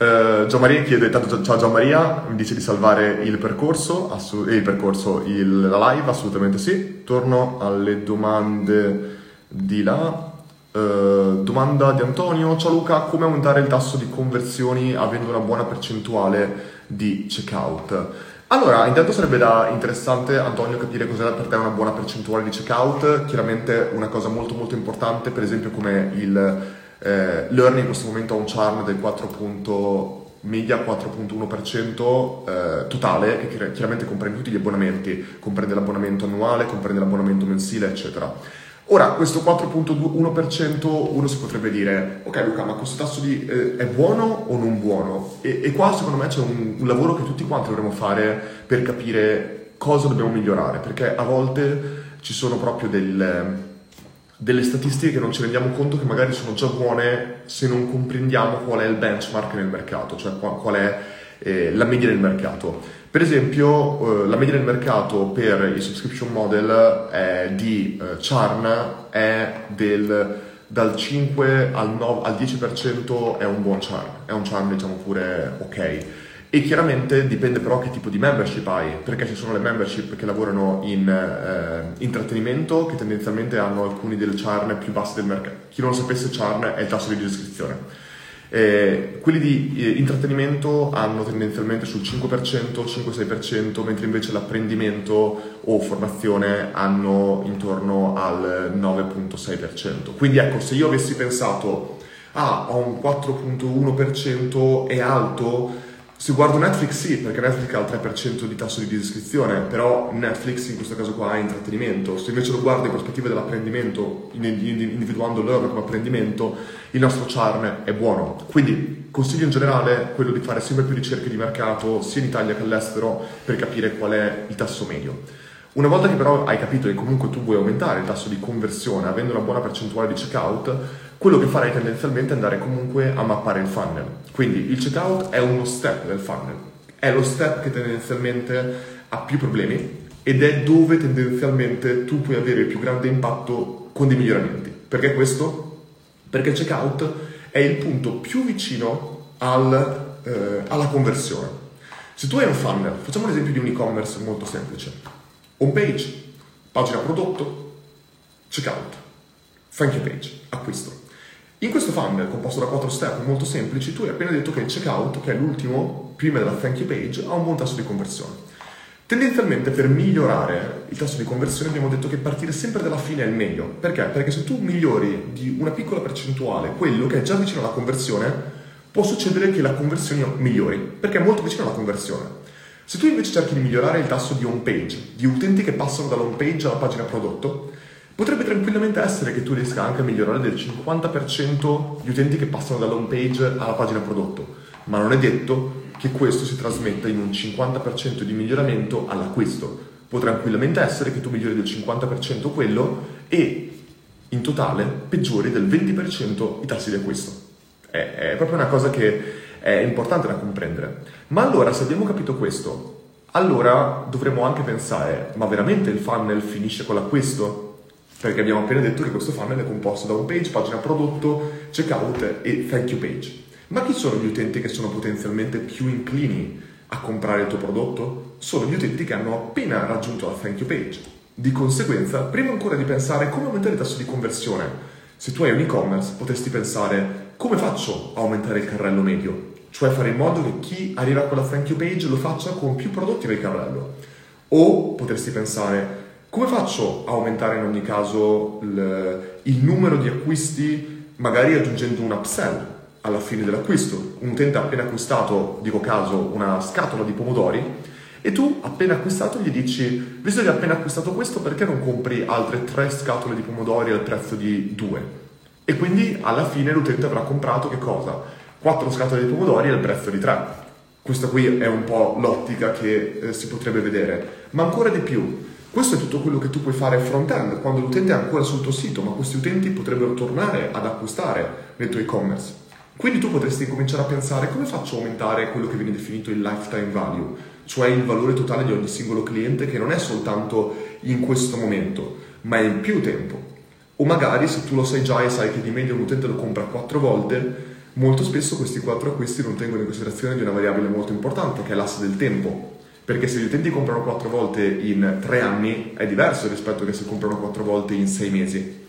Uh, Gian Maria chiede, tanto ciao Gian Maria, mi dice di salvare il percorso, assu- il percorso, il, la live, assolutamente sì. Torno alle domande di là. Uh, domanda di Antonio, ciao Luca, come aumentare il tasso di conversioni avendo una buona percentuale di checkout? Allora, intanto sarebbe da interessante Antonio capire cos'è per te una buona percentuale di checkout, chiaramente una cosa molto molto importante, per esempio come il eh, Learning in questo momento ha un churn del 4. media 4.1% eh, totale, che chiaramente comprende tutti gli abbonamenti, comprende l'abbonamento annuale, comprende l'abbonamento mensile, eccetera. Ora, questo 4.1% uno si potrebbe dire, ok Luca, ma questo tasso di, eh, è buono o non buono? E, e qua secondo me c'è un, un, lavoro che tutti quanti dovremmo fare per capire cosa dobbiamo migliorare, perché a volte ci sono proprio del, delle statistiche che non ci rendiamo conto che magari sono già buone se non comprendiamo qual è il benchmark nel mercato, cioè qual, è eh, la media del mercato. Per esempio, eh, la media del mercato per i subscription model di eh, churn è del, dal 5 al, 9, al 10% è un buon churn, è un churn diciamo pure ok. E chiaramente dipende però che tipo di membership hai, perché ci sono le membership che lavorano in eh, intrattenimento, che tendenzialmente hanno alcuni del churn più bassi del mercato. Chi non lo sapesse, churn è il tasso di disiscrizione Eh, quelli di eh, intrattenimento hanno tendenzialmente sul 5%, 5-6%, mentre invece l'apprendimento o formazione hanno intorno al 9.6%. Quindi ecco, se io avessi pensato, ah, ho un 4.1%, è alto, se guardo Netflix sì, perché Netflix ha il 3% di tasso di disiscrizione, però Netflix in questo caso qua è intrattenimento. Se invece lo guardo in prospettiva dell'apprendimento, individuando l'oro come apprendimento, il nostro charm è buono. Quindi consiglio in generale quello di fare sempre più ricerche di mercato, sia in Italia che all'estero, per capire qual è il tasso medio. Una volta che però hai capito che comunque tu vuoi aumentare il tasso di conversione avendo una buona percentuale di checkout, quello che farei tendenzialmente è andare comunque a mappare il funnel. Quindi il checkout è uno step del funnel, è lo step che tendenzialmente ha più problemi ed è dove tendenzialmente tu puoi avere il più grande impatto con dei miglioramenti. Perché questo? Perché il checkout è il punto più vicino al, eh, alla conversione. Se tu hai un funnel, facciamo un esempio di un e-commerce molto semplice. Home page, pagina prodotto, checkout, thank you page, acquisto. In questo funnel composto da quattro step molto semplici, tu hai appena detto che il checkout, che è l'ultimo, prima della thank you page, ha un buon tasso di conversione. Tendenzialmente per migliorare il tasso di conversione abbiamo detto che partire sempre dalla fine è il meglio. Perché? Perché se tu migliori di una piccola percentuale quello che è già vicino alla conversione, può succedere che la conversione migliori, perché è molto vicino alla conversione. Se tu invece cerchi di migliorare il tasso di home page, di utenti che passano dall'home page alla pagina prodotto, Potrebbe tranquillamente essere che tu riesca anche a migliorare del 50% gli utenti che passano dall'home page alla pagina prodotto, ma non è detto che questo si trasmetta in un 50% di miglioramento all'acquisto. Può tranquillamente essere che tu migliori del 50% quello e in totale peggiori del 20% i tassi di acquisto. È, è proprio una cosa che è importante da comprendere. Ma allora, se abbiamo capito questo, allora dovremmo anche pensare, ma veramente il funnel finisce con l'acquisto? Perché abbiamo appena detto che questo funnel è composto da home page, pagina prodotto, checkout e thank you page. Ma chi sono gli utenti che sono potenzialmente più inclini a comprare il tuo prodotto? Sono gli utenti che hanno appena raggiunto la thank you page. Di conseguenza, prima ancora di pensare come aumentare il tasso di conversione, se tu hai un e-commerce potresti pensare come faccio a aumentare il carrello medio, cioè fare in modo che chi arriva a quella thank you page lo faccia con più prodotti nel carrello. O potresti pensare come faccio a aumentare in ogni caso il, il numero di acquisti, magari aggiungendo un upsell alla fine dell'acquisto? Un utente ha appena acquistato, dico caso, una scatola di pomodori e tu appena acquistato gli dici, visto che hai appena acquistato questo, perché non compri altre tre scatole di pomodori al prezzo di due? E quindi alla fine l'utente avrà comprato che cosa? Quattro scatole di pomodori al prezzo di tre. Questa qui è un po' l'ottica che eh, si potrebbe vedere, ma ancora di più questo è tutto quello che tu puoi fare front-end quando l'utente è ancora sul tuo sito, ma questi utenti potrebbero tornare ad acquistare nel tuo e-commerce. Quindi tu potresti cominciare a pensare come faccio a aumentare quello che viene definito il lifetime value, cioè il valore totale di ogni singolo cliente che non è soltanto in questo momento, ma è in più tempo. O magari se tu lo sai già e sai che di media un utente lo compra quattro volte, molto spesso questi quattro acquisti non tengono in considerazione di una variabile molto importante che è l'asse del tempo perché se gli utenti comprano quattro volte in tre anni è diverso rispetto che se comprano quattro volte in sei mesi.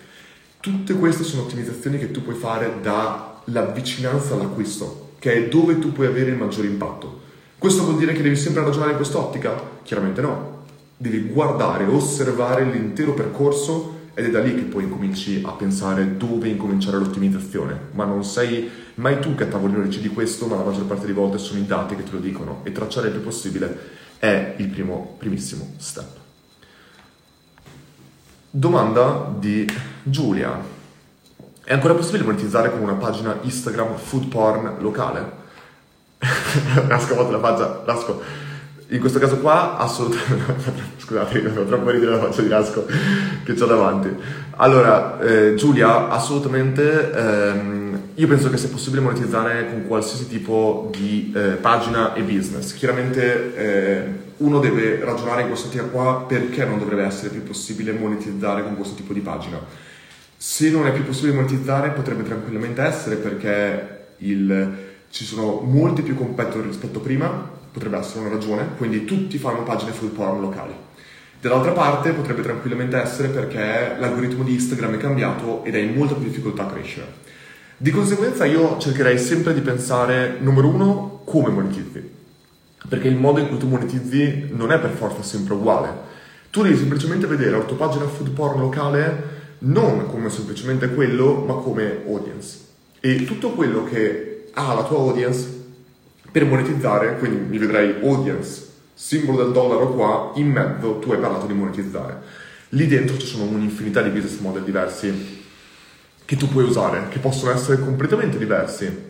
Tutte queste sono ottimizzazioni che tu puoi fare dalla vicinanza all'acquisto, che è dove tu puoi avere il maggiore impatto. Questo vuol dire che devi sempre ragionare in quest'ottica? Chiaramente no. Devi guardare, osservare l'intero percorso ed è da lì che poi incominci a pensare dove incominciare l'ottimizzazione. Ma non sei mai tu che a tavolino decidi questo, ma la maggior parte delle volte sono i dati che te lo dicono e tracciare il più possibile è il primo, primissimo step. Domanda di Giulia. È ancora possibile monetizzare con una pagina Instagram food porn locale? Rasco, ho fatto la faccia, Rasco. In questo caso qua, assolutamente... Scusate, mi fa troppo ridere la faccia di Rasco che ho davanti. Allora, eh, Giulia, assolutamente... Ehm, io penso che sia possibile monetizzare con qualsiasi tipo di eh, pagina e business. Chiaramente eh, uno deve ragionare in questa ottica qua perché non dovrebbe essere più possibile monetizzare con questo tipo di pagina. Se non è più possibile monetizzare potrebbe tranquillamente essere perché il, ci sono molti più competitor rispetto a prima, potrebbe essere una ragione, quindi tutti fanno pagine full porn locali. Dall'altra parte potrebbe tranquillamente essere perché l'algoritmo di Instagram è cambiato ed è in molta più difficoltà a crescere. Di conseguenza io cercherei sempre di pensare, numero uno, come monetizzi. Perché il modo in cui tu monetizzi non è per forza sempre uguale. Tu devi semplicemente vedere la tua pagina food porn locale non come semplicemente quello, ma come audience. E tutto quello che ha la tua audience per monetizzare, quindi mi vedrai audience, simbolo del dollaro qua, in mezzo tu hai parlato di monetizzare. Lì dentro ci sono un'infinità di business model diversi che tu puoi usare, che possono essere completamente diversi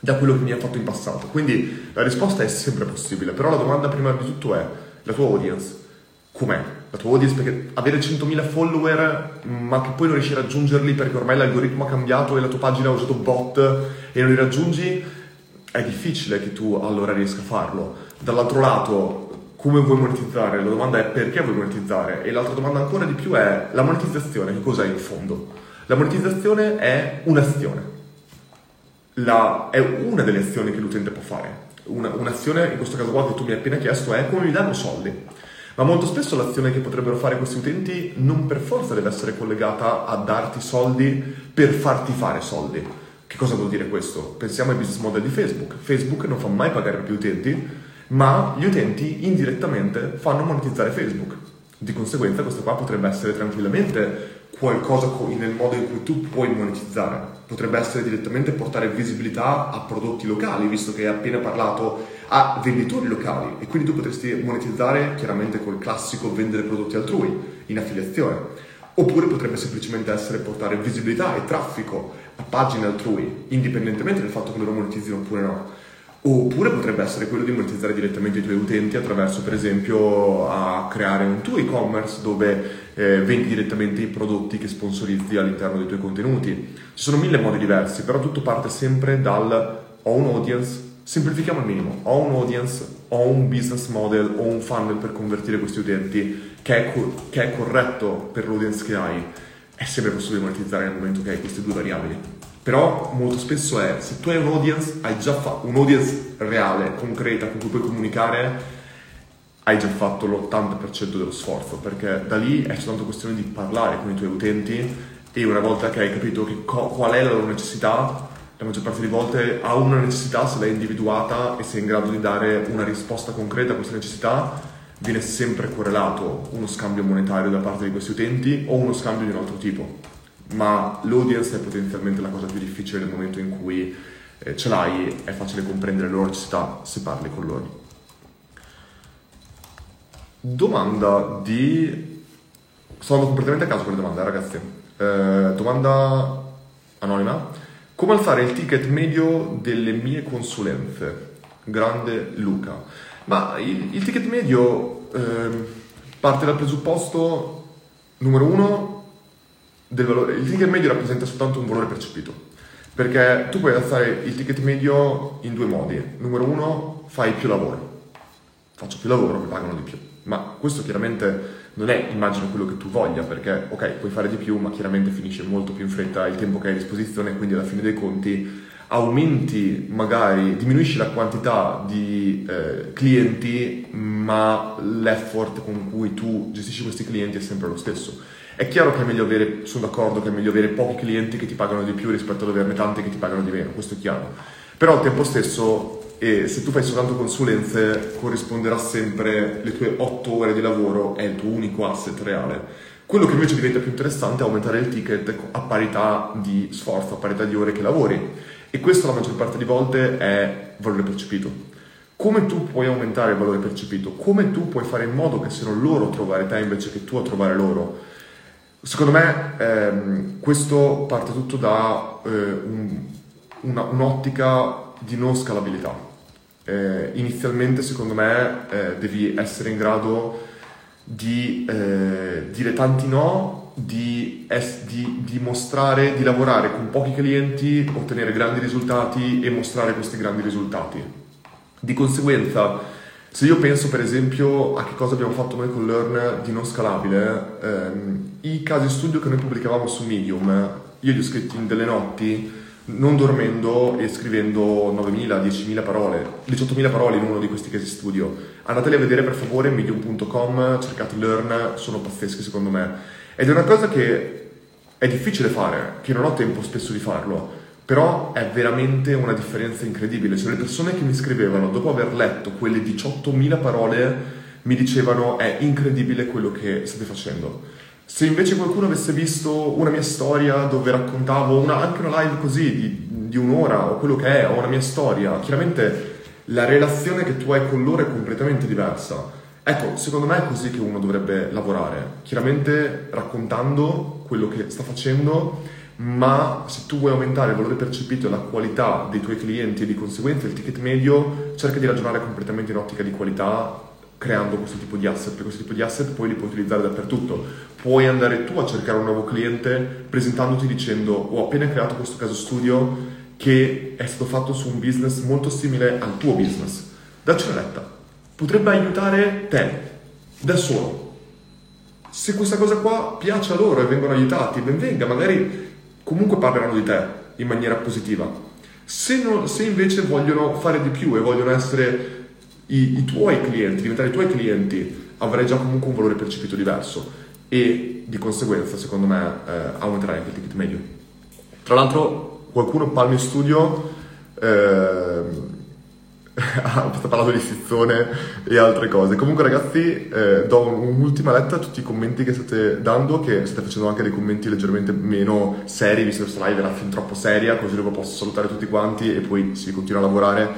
da quello che mi ha fatto in passato. Quindi la risposta è sempre possibile, però la domanda prima di tutto è la tua audience com'è? La tua audience perché avere 100.000 follower ma che poi non riesci a raggiungerli perché ormai l'algoritmo ha cambiato e la tua pagina ha usato bot e non li raggiungi, è difficile che tu allora riesca a farlo. Dall'altro lato, come vuoi monetizzare? La domanda è perché vuoi monetizzare? E l'altra domanda ancora di più è la monetizzazione, che cos'è in fondo? La monetizzazione è un'azione. La, è una delle azioni che l'utente può fare. Una, un'azione, in questo caso qua che tu mi hai appena chiesto, è come mi danno soldi. Ma molto spesso l'azione che potrebbero fare questi utenti non per forza deve essere collegata a darti soldi per farti fare soldi. Che cosa vuol dire questo? Pensiamo ai business model di Facebook. Facebook non fa mai pagare più utenti, ma gli utenti indirettamente fanno monetizzare Facebook. Di conseguenza questo qua potrebbe essere tranquillamente qualcosa nel modo in cui tu puoi monetizzare. Potrebbe essere direttamente portare visibilità a prodotti locali, visto che hai appena parlato a venditori locali e quindi tu potresti monetizzare chiaramente col classico vendere prodotti altrui in affiliazione. Oppure potrebbe semplicemente essere portare visibilità e traffico a pagine altrui, indipendentemente dal fatto che loro monetizzino oppure no. Oppure potrebbe essere quello di monetizzare direttamente i tuoi utenti attraverso, per esempio, a creare un tuo e-commerce dove eh, vendi direttamente i prodotti che sponsorizzi all'interno dei tuoi contenuti. Ci sono mille modi diversi, però tutto parte sempre dal ho un audience, semplifichiamo al minimo, ho un audience, ho un business model, ho un funnel per convertire questi utenti che è, co- che è corretto per l'audience che hai. È sempre possibile monetizzare nel momento che hai queste due variabili. Però molto spesso è, se tu hai un audience, hai già fatto un audience reale, concreta, con cui puoi comunicare, hai già fatto l'80% dello sforzo, perché da lì è soltanto questione di parlare con i tuoi utenti e una volta che hai capito co- qual è la loro necessità, la maggior parte delle volte ha una necessità, se l'hai individuata e sei in grado di dare una risposta concreta a questa necessità, viene sempre correlato uno scambio monetario da parte di questi utenti o uno scambio di un altro tipo ma l'audience è potenzialmente la cosa più difficile nel momento in cui eh, ce l'hai, è facile comprendere le loro necessità se parli con loro. Domanda di... Andando completamente a caso con le domande, eh, ragazzi. Eh, domanda anonima. Come alzare il ticket medio delle mie consulenze? Grande Luca. Ma il, il ticket medio eh, parte dal presupposto, numero uno, del valore. Il ticket medio rappresenta soltanto un valore percepito, perché tu puoi alzare il ticket medio in due modi. Numero uno, fai più lavoro. Faccio più lavoro, mi pagano di più. Ma questo chiaramente non è, immagino, quello che tu voglia, perché ok, puoi fare di più, ma chiaramente finisce molto più in fretta il tempo che hai a disposizione, quindi alla fine dei conti aumenti magari, diminuisci la quantità di eh, clienti, ma l'effort con cui tu gestisci questi clienti è sempre lo stesso. È chiaro che è meglio avere, sono d'accordo che è meglio avere pochi clienti che ti pagano di più rispetto ad averne tanti che ti pagano di meno, questo è chiaro. Però al tempo stesso, eh, se tu fai soltanto consulenze, corrisponderà sempre le tue 8 ore di lavoro, è il tuo unico asset reale. Quello che invece diventa più interessante è aumentare il ticket a parità di sforzo, a parità di ore che lavori. E questo la maggior parte di volte è valore percepito. Come tu puoi aumentare il valore percepito? Come tu puoi fare in modo che siano loro a trovare te invece che tu a trovare loro? Secondo me ehm, questo parte tutto da eh, un, una, un'ottica di non scalabilità. Eh, inizialmente, secondo me, eh, devi essere in grado di eh, dire tanti no, di, es- di, di, mostrare, di lavorare con pochi clienti, ottenere grandi risultati e mostrare questi grandi risultati. Di conseguenza, se io penso per esempio a che cosa abbiamo fatto noi con Learn di non scalabile, ehm, i casi studio che noi pubblicavamo su Medium, io li ho scritti in delle notti, non dormendo e scrivendo 9.000, 10.000 parole, 18.000 parole in uno di questi casi studio. Andateli a vedere per favore, medium.com, cercate Learn, sono pazzeschi secondo me. Ed è una cosa che è difficile fare, che non ho tempo spesso di farlo, Però è veramente una differenza incredibile. Cioè, le persone che mi scrivevano dopo aver letto quelle 18.000 parole mi dicevano è incredibile quello che state facendo. Se invece qualcuno avesse visto una mia storia dove raccontavo una, anche una live così di, di un'ora o quello che è, o una mia storia, chiaramente la relazione che tu hai con loro è completamente diversa. Ecco, secondo me è così che uno dovrebbe lavorare, chiaramente raccontando quello che sta facendo ma se tu vuoi aumentare il valore percepito e la qualità dei tuoi clienti e di conseguenza il ticket medio, cerca di ragionare completamente in ottica di qualità creando questo tipo di asset, perché questo tipo di asset poi li puoi utilizzare dappertutto. Puoi andare tu a cercare un nuovo cliente presentandoti dicendo ho appena creato questo caso studio che è stato fatto su un business molto simile al tuo business. Dacci una letta. Potrebbe aiutare te da solo. Se questa cosa qua piace a loro e vengono aiutati, ben venga, magari comunque parleranno di te in maniera positiva. Se, non, se invece vogliono fare di più e vogliono essere i, i, tuoi clienti, diventare i tuoi clienti, avrai già comunque un valore percepito diverso e di conseguenza, secondo me, eh, aumenterai anche il ticket medio. Tra l'altro, qualcuno Palmi Studio eh, ha parlato di Sizzone e altre cose. Comunque ragazzi, eh, do un'ultima letta a tutti i commenti che state dando, che state facendo anche dei commenti leggermente meno seri, visto che questa live era fin troppo seria, così dopo posso salutare tutti quanti e poi si continua a lavorare,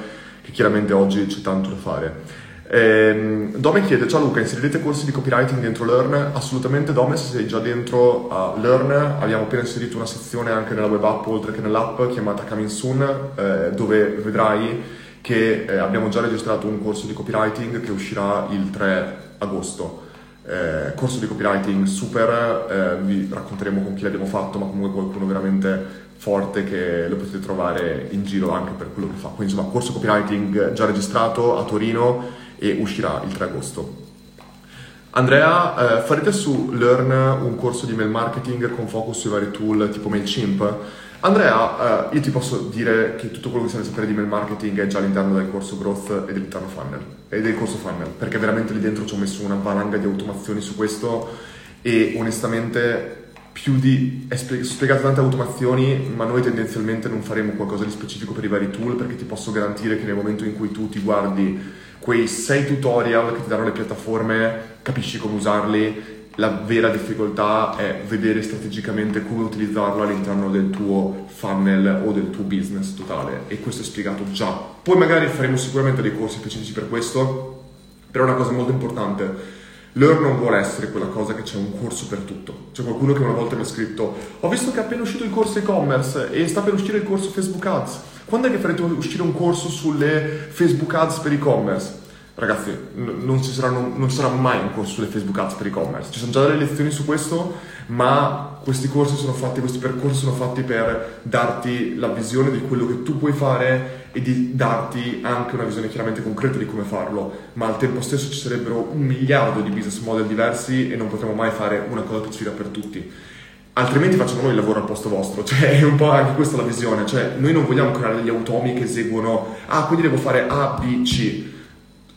che chiaramente oggi c'è tanto da fare. Eh, Dome chiede, ciao Luca, inserirete corsi di copywriting dentro Learn? Assolutamente Dome, se sei già dentro a Learn, abbiamo appena inserito una sezione anche nella web app oltre che nell'app chiamata Coming Soon, eh, dove vedrai che eh, abbiamo già registrato un corso di copywriting che uscirà il 3 agosto. Eh, corso di copywriting super, eh, vi racconteremo con chi l'abbiamo fatto, ma comunque qualcuno veramente forte che lo potete trovare in giro anche per quello che fa. Quindi insomma, corso copywriting già registrato a Torino e uscirà il 3 agosto. Andrea, eh, farete su Learn un corso di mail marketing con focus sui vari tool tipo MailChimp? Andrea, uh, io ti posso dire che tutto quello che serve sapere di mail marketing è già all'interno del corso growth e dell'interno funnel, e del corso funnel, perché veramente lì dentro ci ho messo una valanga di automazioni su questo e onestamente più di... è spiegato tante automazioni, ma noi tendenzialmente non faremo qualcosa di specifico per i vari tool, perché ti posso garantire che nel momento in cui tu ti guardi quei sei tutorial che ti danno le piattaforme, capisci come usarli la vera difficoltà è vedere strategicamente come utilizzarlo all'interno del tuo funnel o del tuo business totale e questo è spiegato già. Poi magari faremo sicuramente dei corsi specifici per questo, però una cosa molto importante. Learn non vuole essere quella cosa che c'è un corso per tutto. C'è qualcuno che una volta mi ha scritto ho visto che è appena uscito il corso e-commerce e sta per uscire il corso Facebook Ads. Quando è che farete uscire un corso sulle Facebook Ads per e-commerce? Ragazzi, non ci, saranno, non ci, sarà mai un corso sulle Facebook Ads per e-commerce. Ci sono già delle lezioni su questo, ma questi corsi sono fatti, questi percorsi sono fatti per darti la visione di quello che tu puoi fare e di darti anche una visione chiaramente concreta di come farlo. Ma al tempo stesso ci sarebbero un miliardo di business model diversi e non potremo mai fare una cosa specifica per tutti. Altrimenti facciamo noi il lavoro al posto vostro, cioè è un po' anche questa la visione, cioè noi non vogliamo creare degli automi che eseguono, ah quindi devo fare A, B, C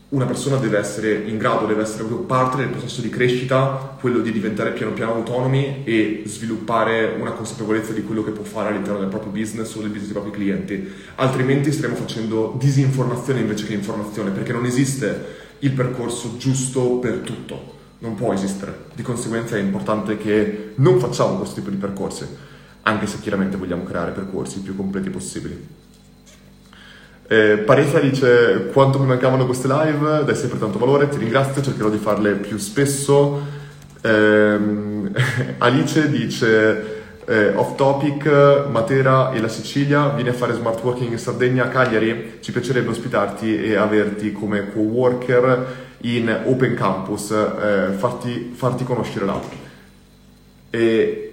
una persona deve essere in grado, deve essere proprio parte del processo di crescita, quello di diventare piano piano autonomi e sviluppare una consapevolezza di quello che può fare all'interno del proprio business o del business dei propri clienti. Altrimenti staremo facendo disinformazione invece che informazione, perché non esiste il percorso giusto per tutto, non può esistere. Di conseguenza è importante che non facciamo questo tipo di percorsi, anche se chiaramente vogliamo creare percorsi più completi possibili. Eh, Paresa dice quanto mi mancavano queste live, dai sempre tanto valore, ti ringrazio, cercherò di farle più spesso. Eh, Alice dice eh, off topic, Matera e la Sicilia, vieni a fare smart working in Sardegna, Cagliari, ci piacerebbe ospitarti e averti come co-worker in Open Campus, eh, farti, farti conoscere là. E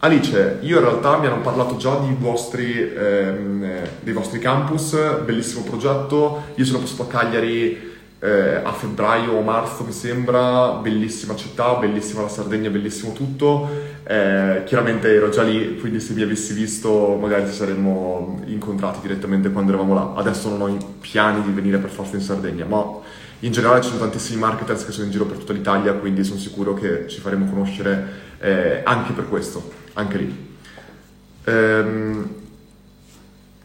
Alice, io in realtà mi hanno parlato già vostri, ehm, dei vostri campus, bellissimo progetto, io sono passato a Cagliari eh, a febbraio o marzo mi sembra, bellissima città, bellissima la Sardegna, bellissimo tutto, eh, chiaramente ero già lì, quindi se mi avessi visto magari ci saremmo incontrati direttamente quando eravamo là, adesso non ho i piani di venire per forza in Sardegna, ma in generale ci sono tantissimi marketers che sono in giro per tutta l'Italia, quindi sono sicuro che ci faremo conoscere eh, anche per questo anche lì. Ehm,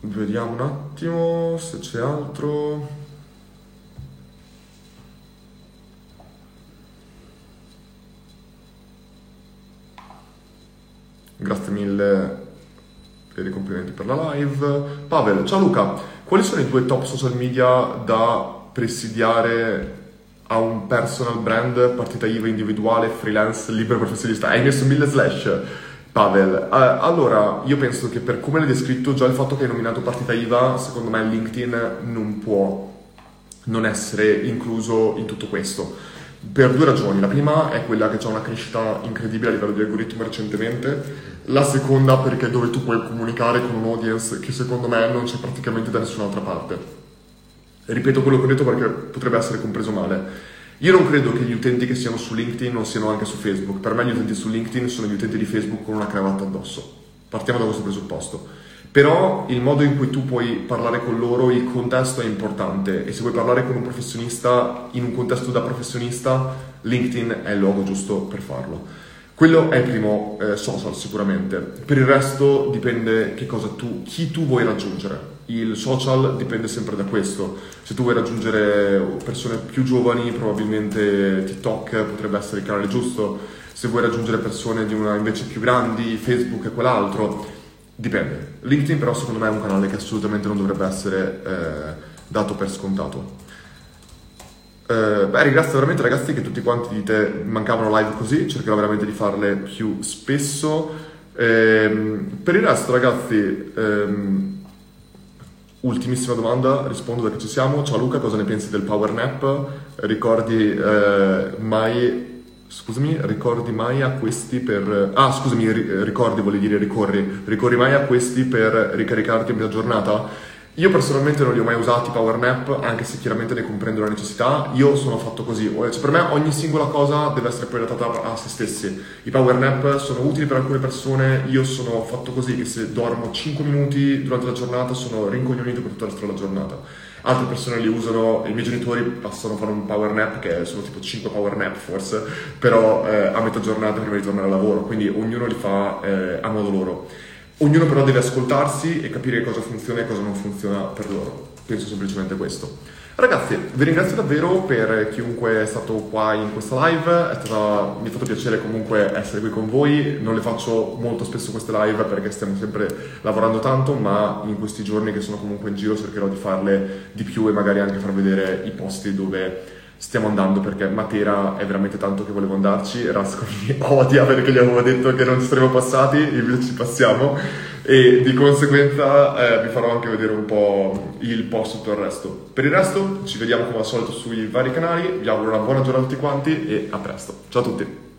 Vediamo un attimo se c'è altro. Grazie mille per i complimenti per la live. Pavel, ciao Luca, quali sono i due top social media da presidiare a un personal brand, partita IVA individuale, freelance, libero professionista? Hai messo mille slash. Pavel, uh, allora io penso che per come l'hai descritto già il fatto che hai nominato partita IVA, secondo me LinkedIn non può non essere incluso in tutto questo. Per due ragioni. La prima è quella che c'è una crescita incredibile a livello di algoritmo recentemente. La seconda perché è dove tu puoi comunicare con un audience che secondo me non c'è praticamente da nessun'altra parte. Ripeto quello che ho detto perché potrebbe essere compreso male. Io non credo che gli utenti che siano su LinkedIn non siano anche su Facebook. Per me gli utenti su LinkedIn sono gli utenti di Facebook con una cravatta addosso. Partiamo da questo presupposto. Però il modo in cui tu puoi parlare con loro, il contesto è importante e se vuoi parlare con un professionista in un contesto da professionista, LinkedIn è il luogo giusto per farlo. Quello è il primo eh, social sicuramente. Per il resto dipende tu, chi tu vuoi raggiungere il social dipende sempre da questo. Se tu vuoi raggiungere persone più giovani, probabilmente TikTok potrebbe essere il canale giusto. Se vuoi raggiungere persone di una invece più grandi, Facebook è quell'altro. Dipende. LinkedIn però secondo me è un canale che assolutamente non dovrebbe essere eh, dato per scontato. Eh, beh, ringrazio veramente ragazzi che tutti quanti dite mancavano live così, cercherò veramente di farle più spesso. Eh, per il resto ragazzi... Ehm, Ultimissima domanda, rispondo da che ci siamo. Ciao Luca, cosa ne pensi del power nap? Ricordi eh, mai, scusami, ricordi mai a questi per... Ah, scusami, ricordi, vuol dire ricorri. Ricorri mai a questi per ricaricarti a metà giornata? Io personalmente non li ho mai usati power nap, anche se chiaramente ne comprendo la necessità. Io sono fatto così, cioè per me ogni singola cosa deve essere poi adattata a se stessi. I power nap sono utili per alcune persone, io sono fatto così che se dormo 5 minuti durante la giornata sono rincoglionito per tutta la della giornata. Altre persone li usano, i miei genitori passano a fare un power nap, che sono tipo 5 power nap forse, però eh, a metà giornata prima di tornare al lavoro, quindi ognuno li fa eh, a modo loro. Ognuno però deve ascoltarsi e capire cosa funziona e cosa non funziona per loro. Penso semplicemente questo. Ragazzi, vi ringrazio davvero per chiunque è stato qua in questa live, stata, mi è fatto piacere comunque essere qui con voi, non le faccio molto spesso queste live perché stiamo sempre lavorando tanto, ma in questi giorni che sono comunque in giro cercherò di farle di più e magari anche far vedere i posti dove stiamo andando perché Matera è veramente tanto che volevo andarci, Rasco mi odia perché gli avevo detto che non ci saremmo passati, invece ci passiamo e di conseguenza eh, vi farò anche vedere un po' il post tutto il resto. Per il resto ci vediamo come al solito sui vari canali, vi auguro una buona giornata a tutti quanti e a presto. Ciao a tutti!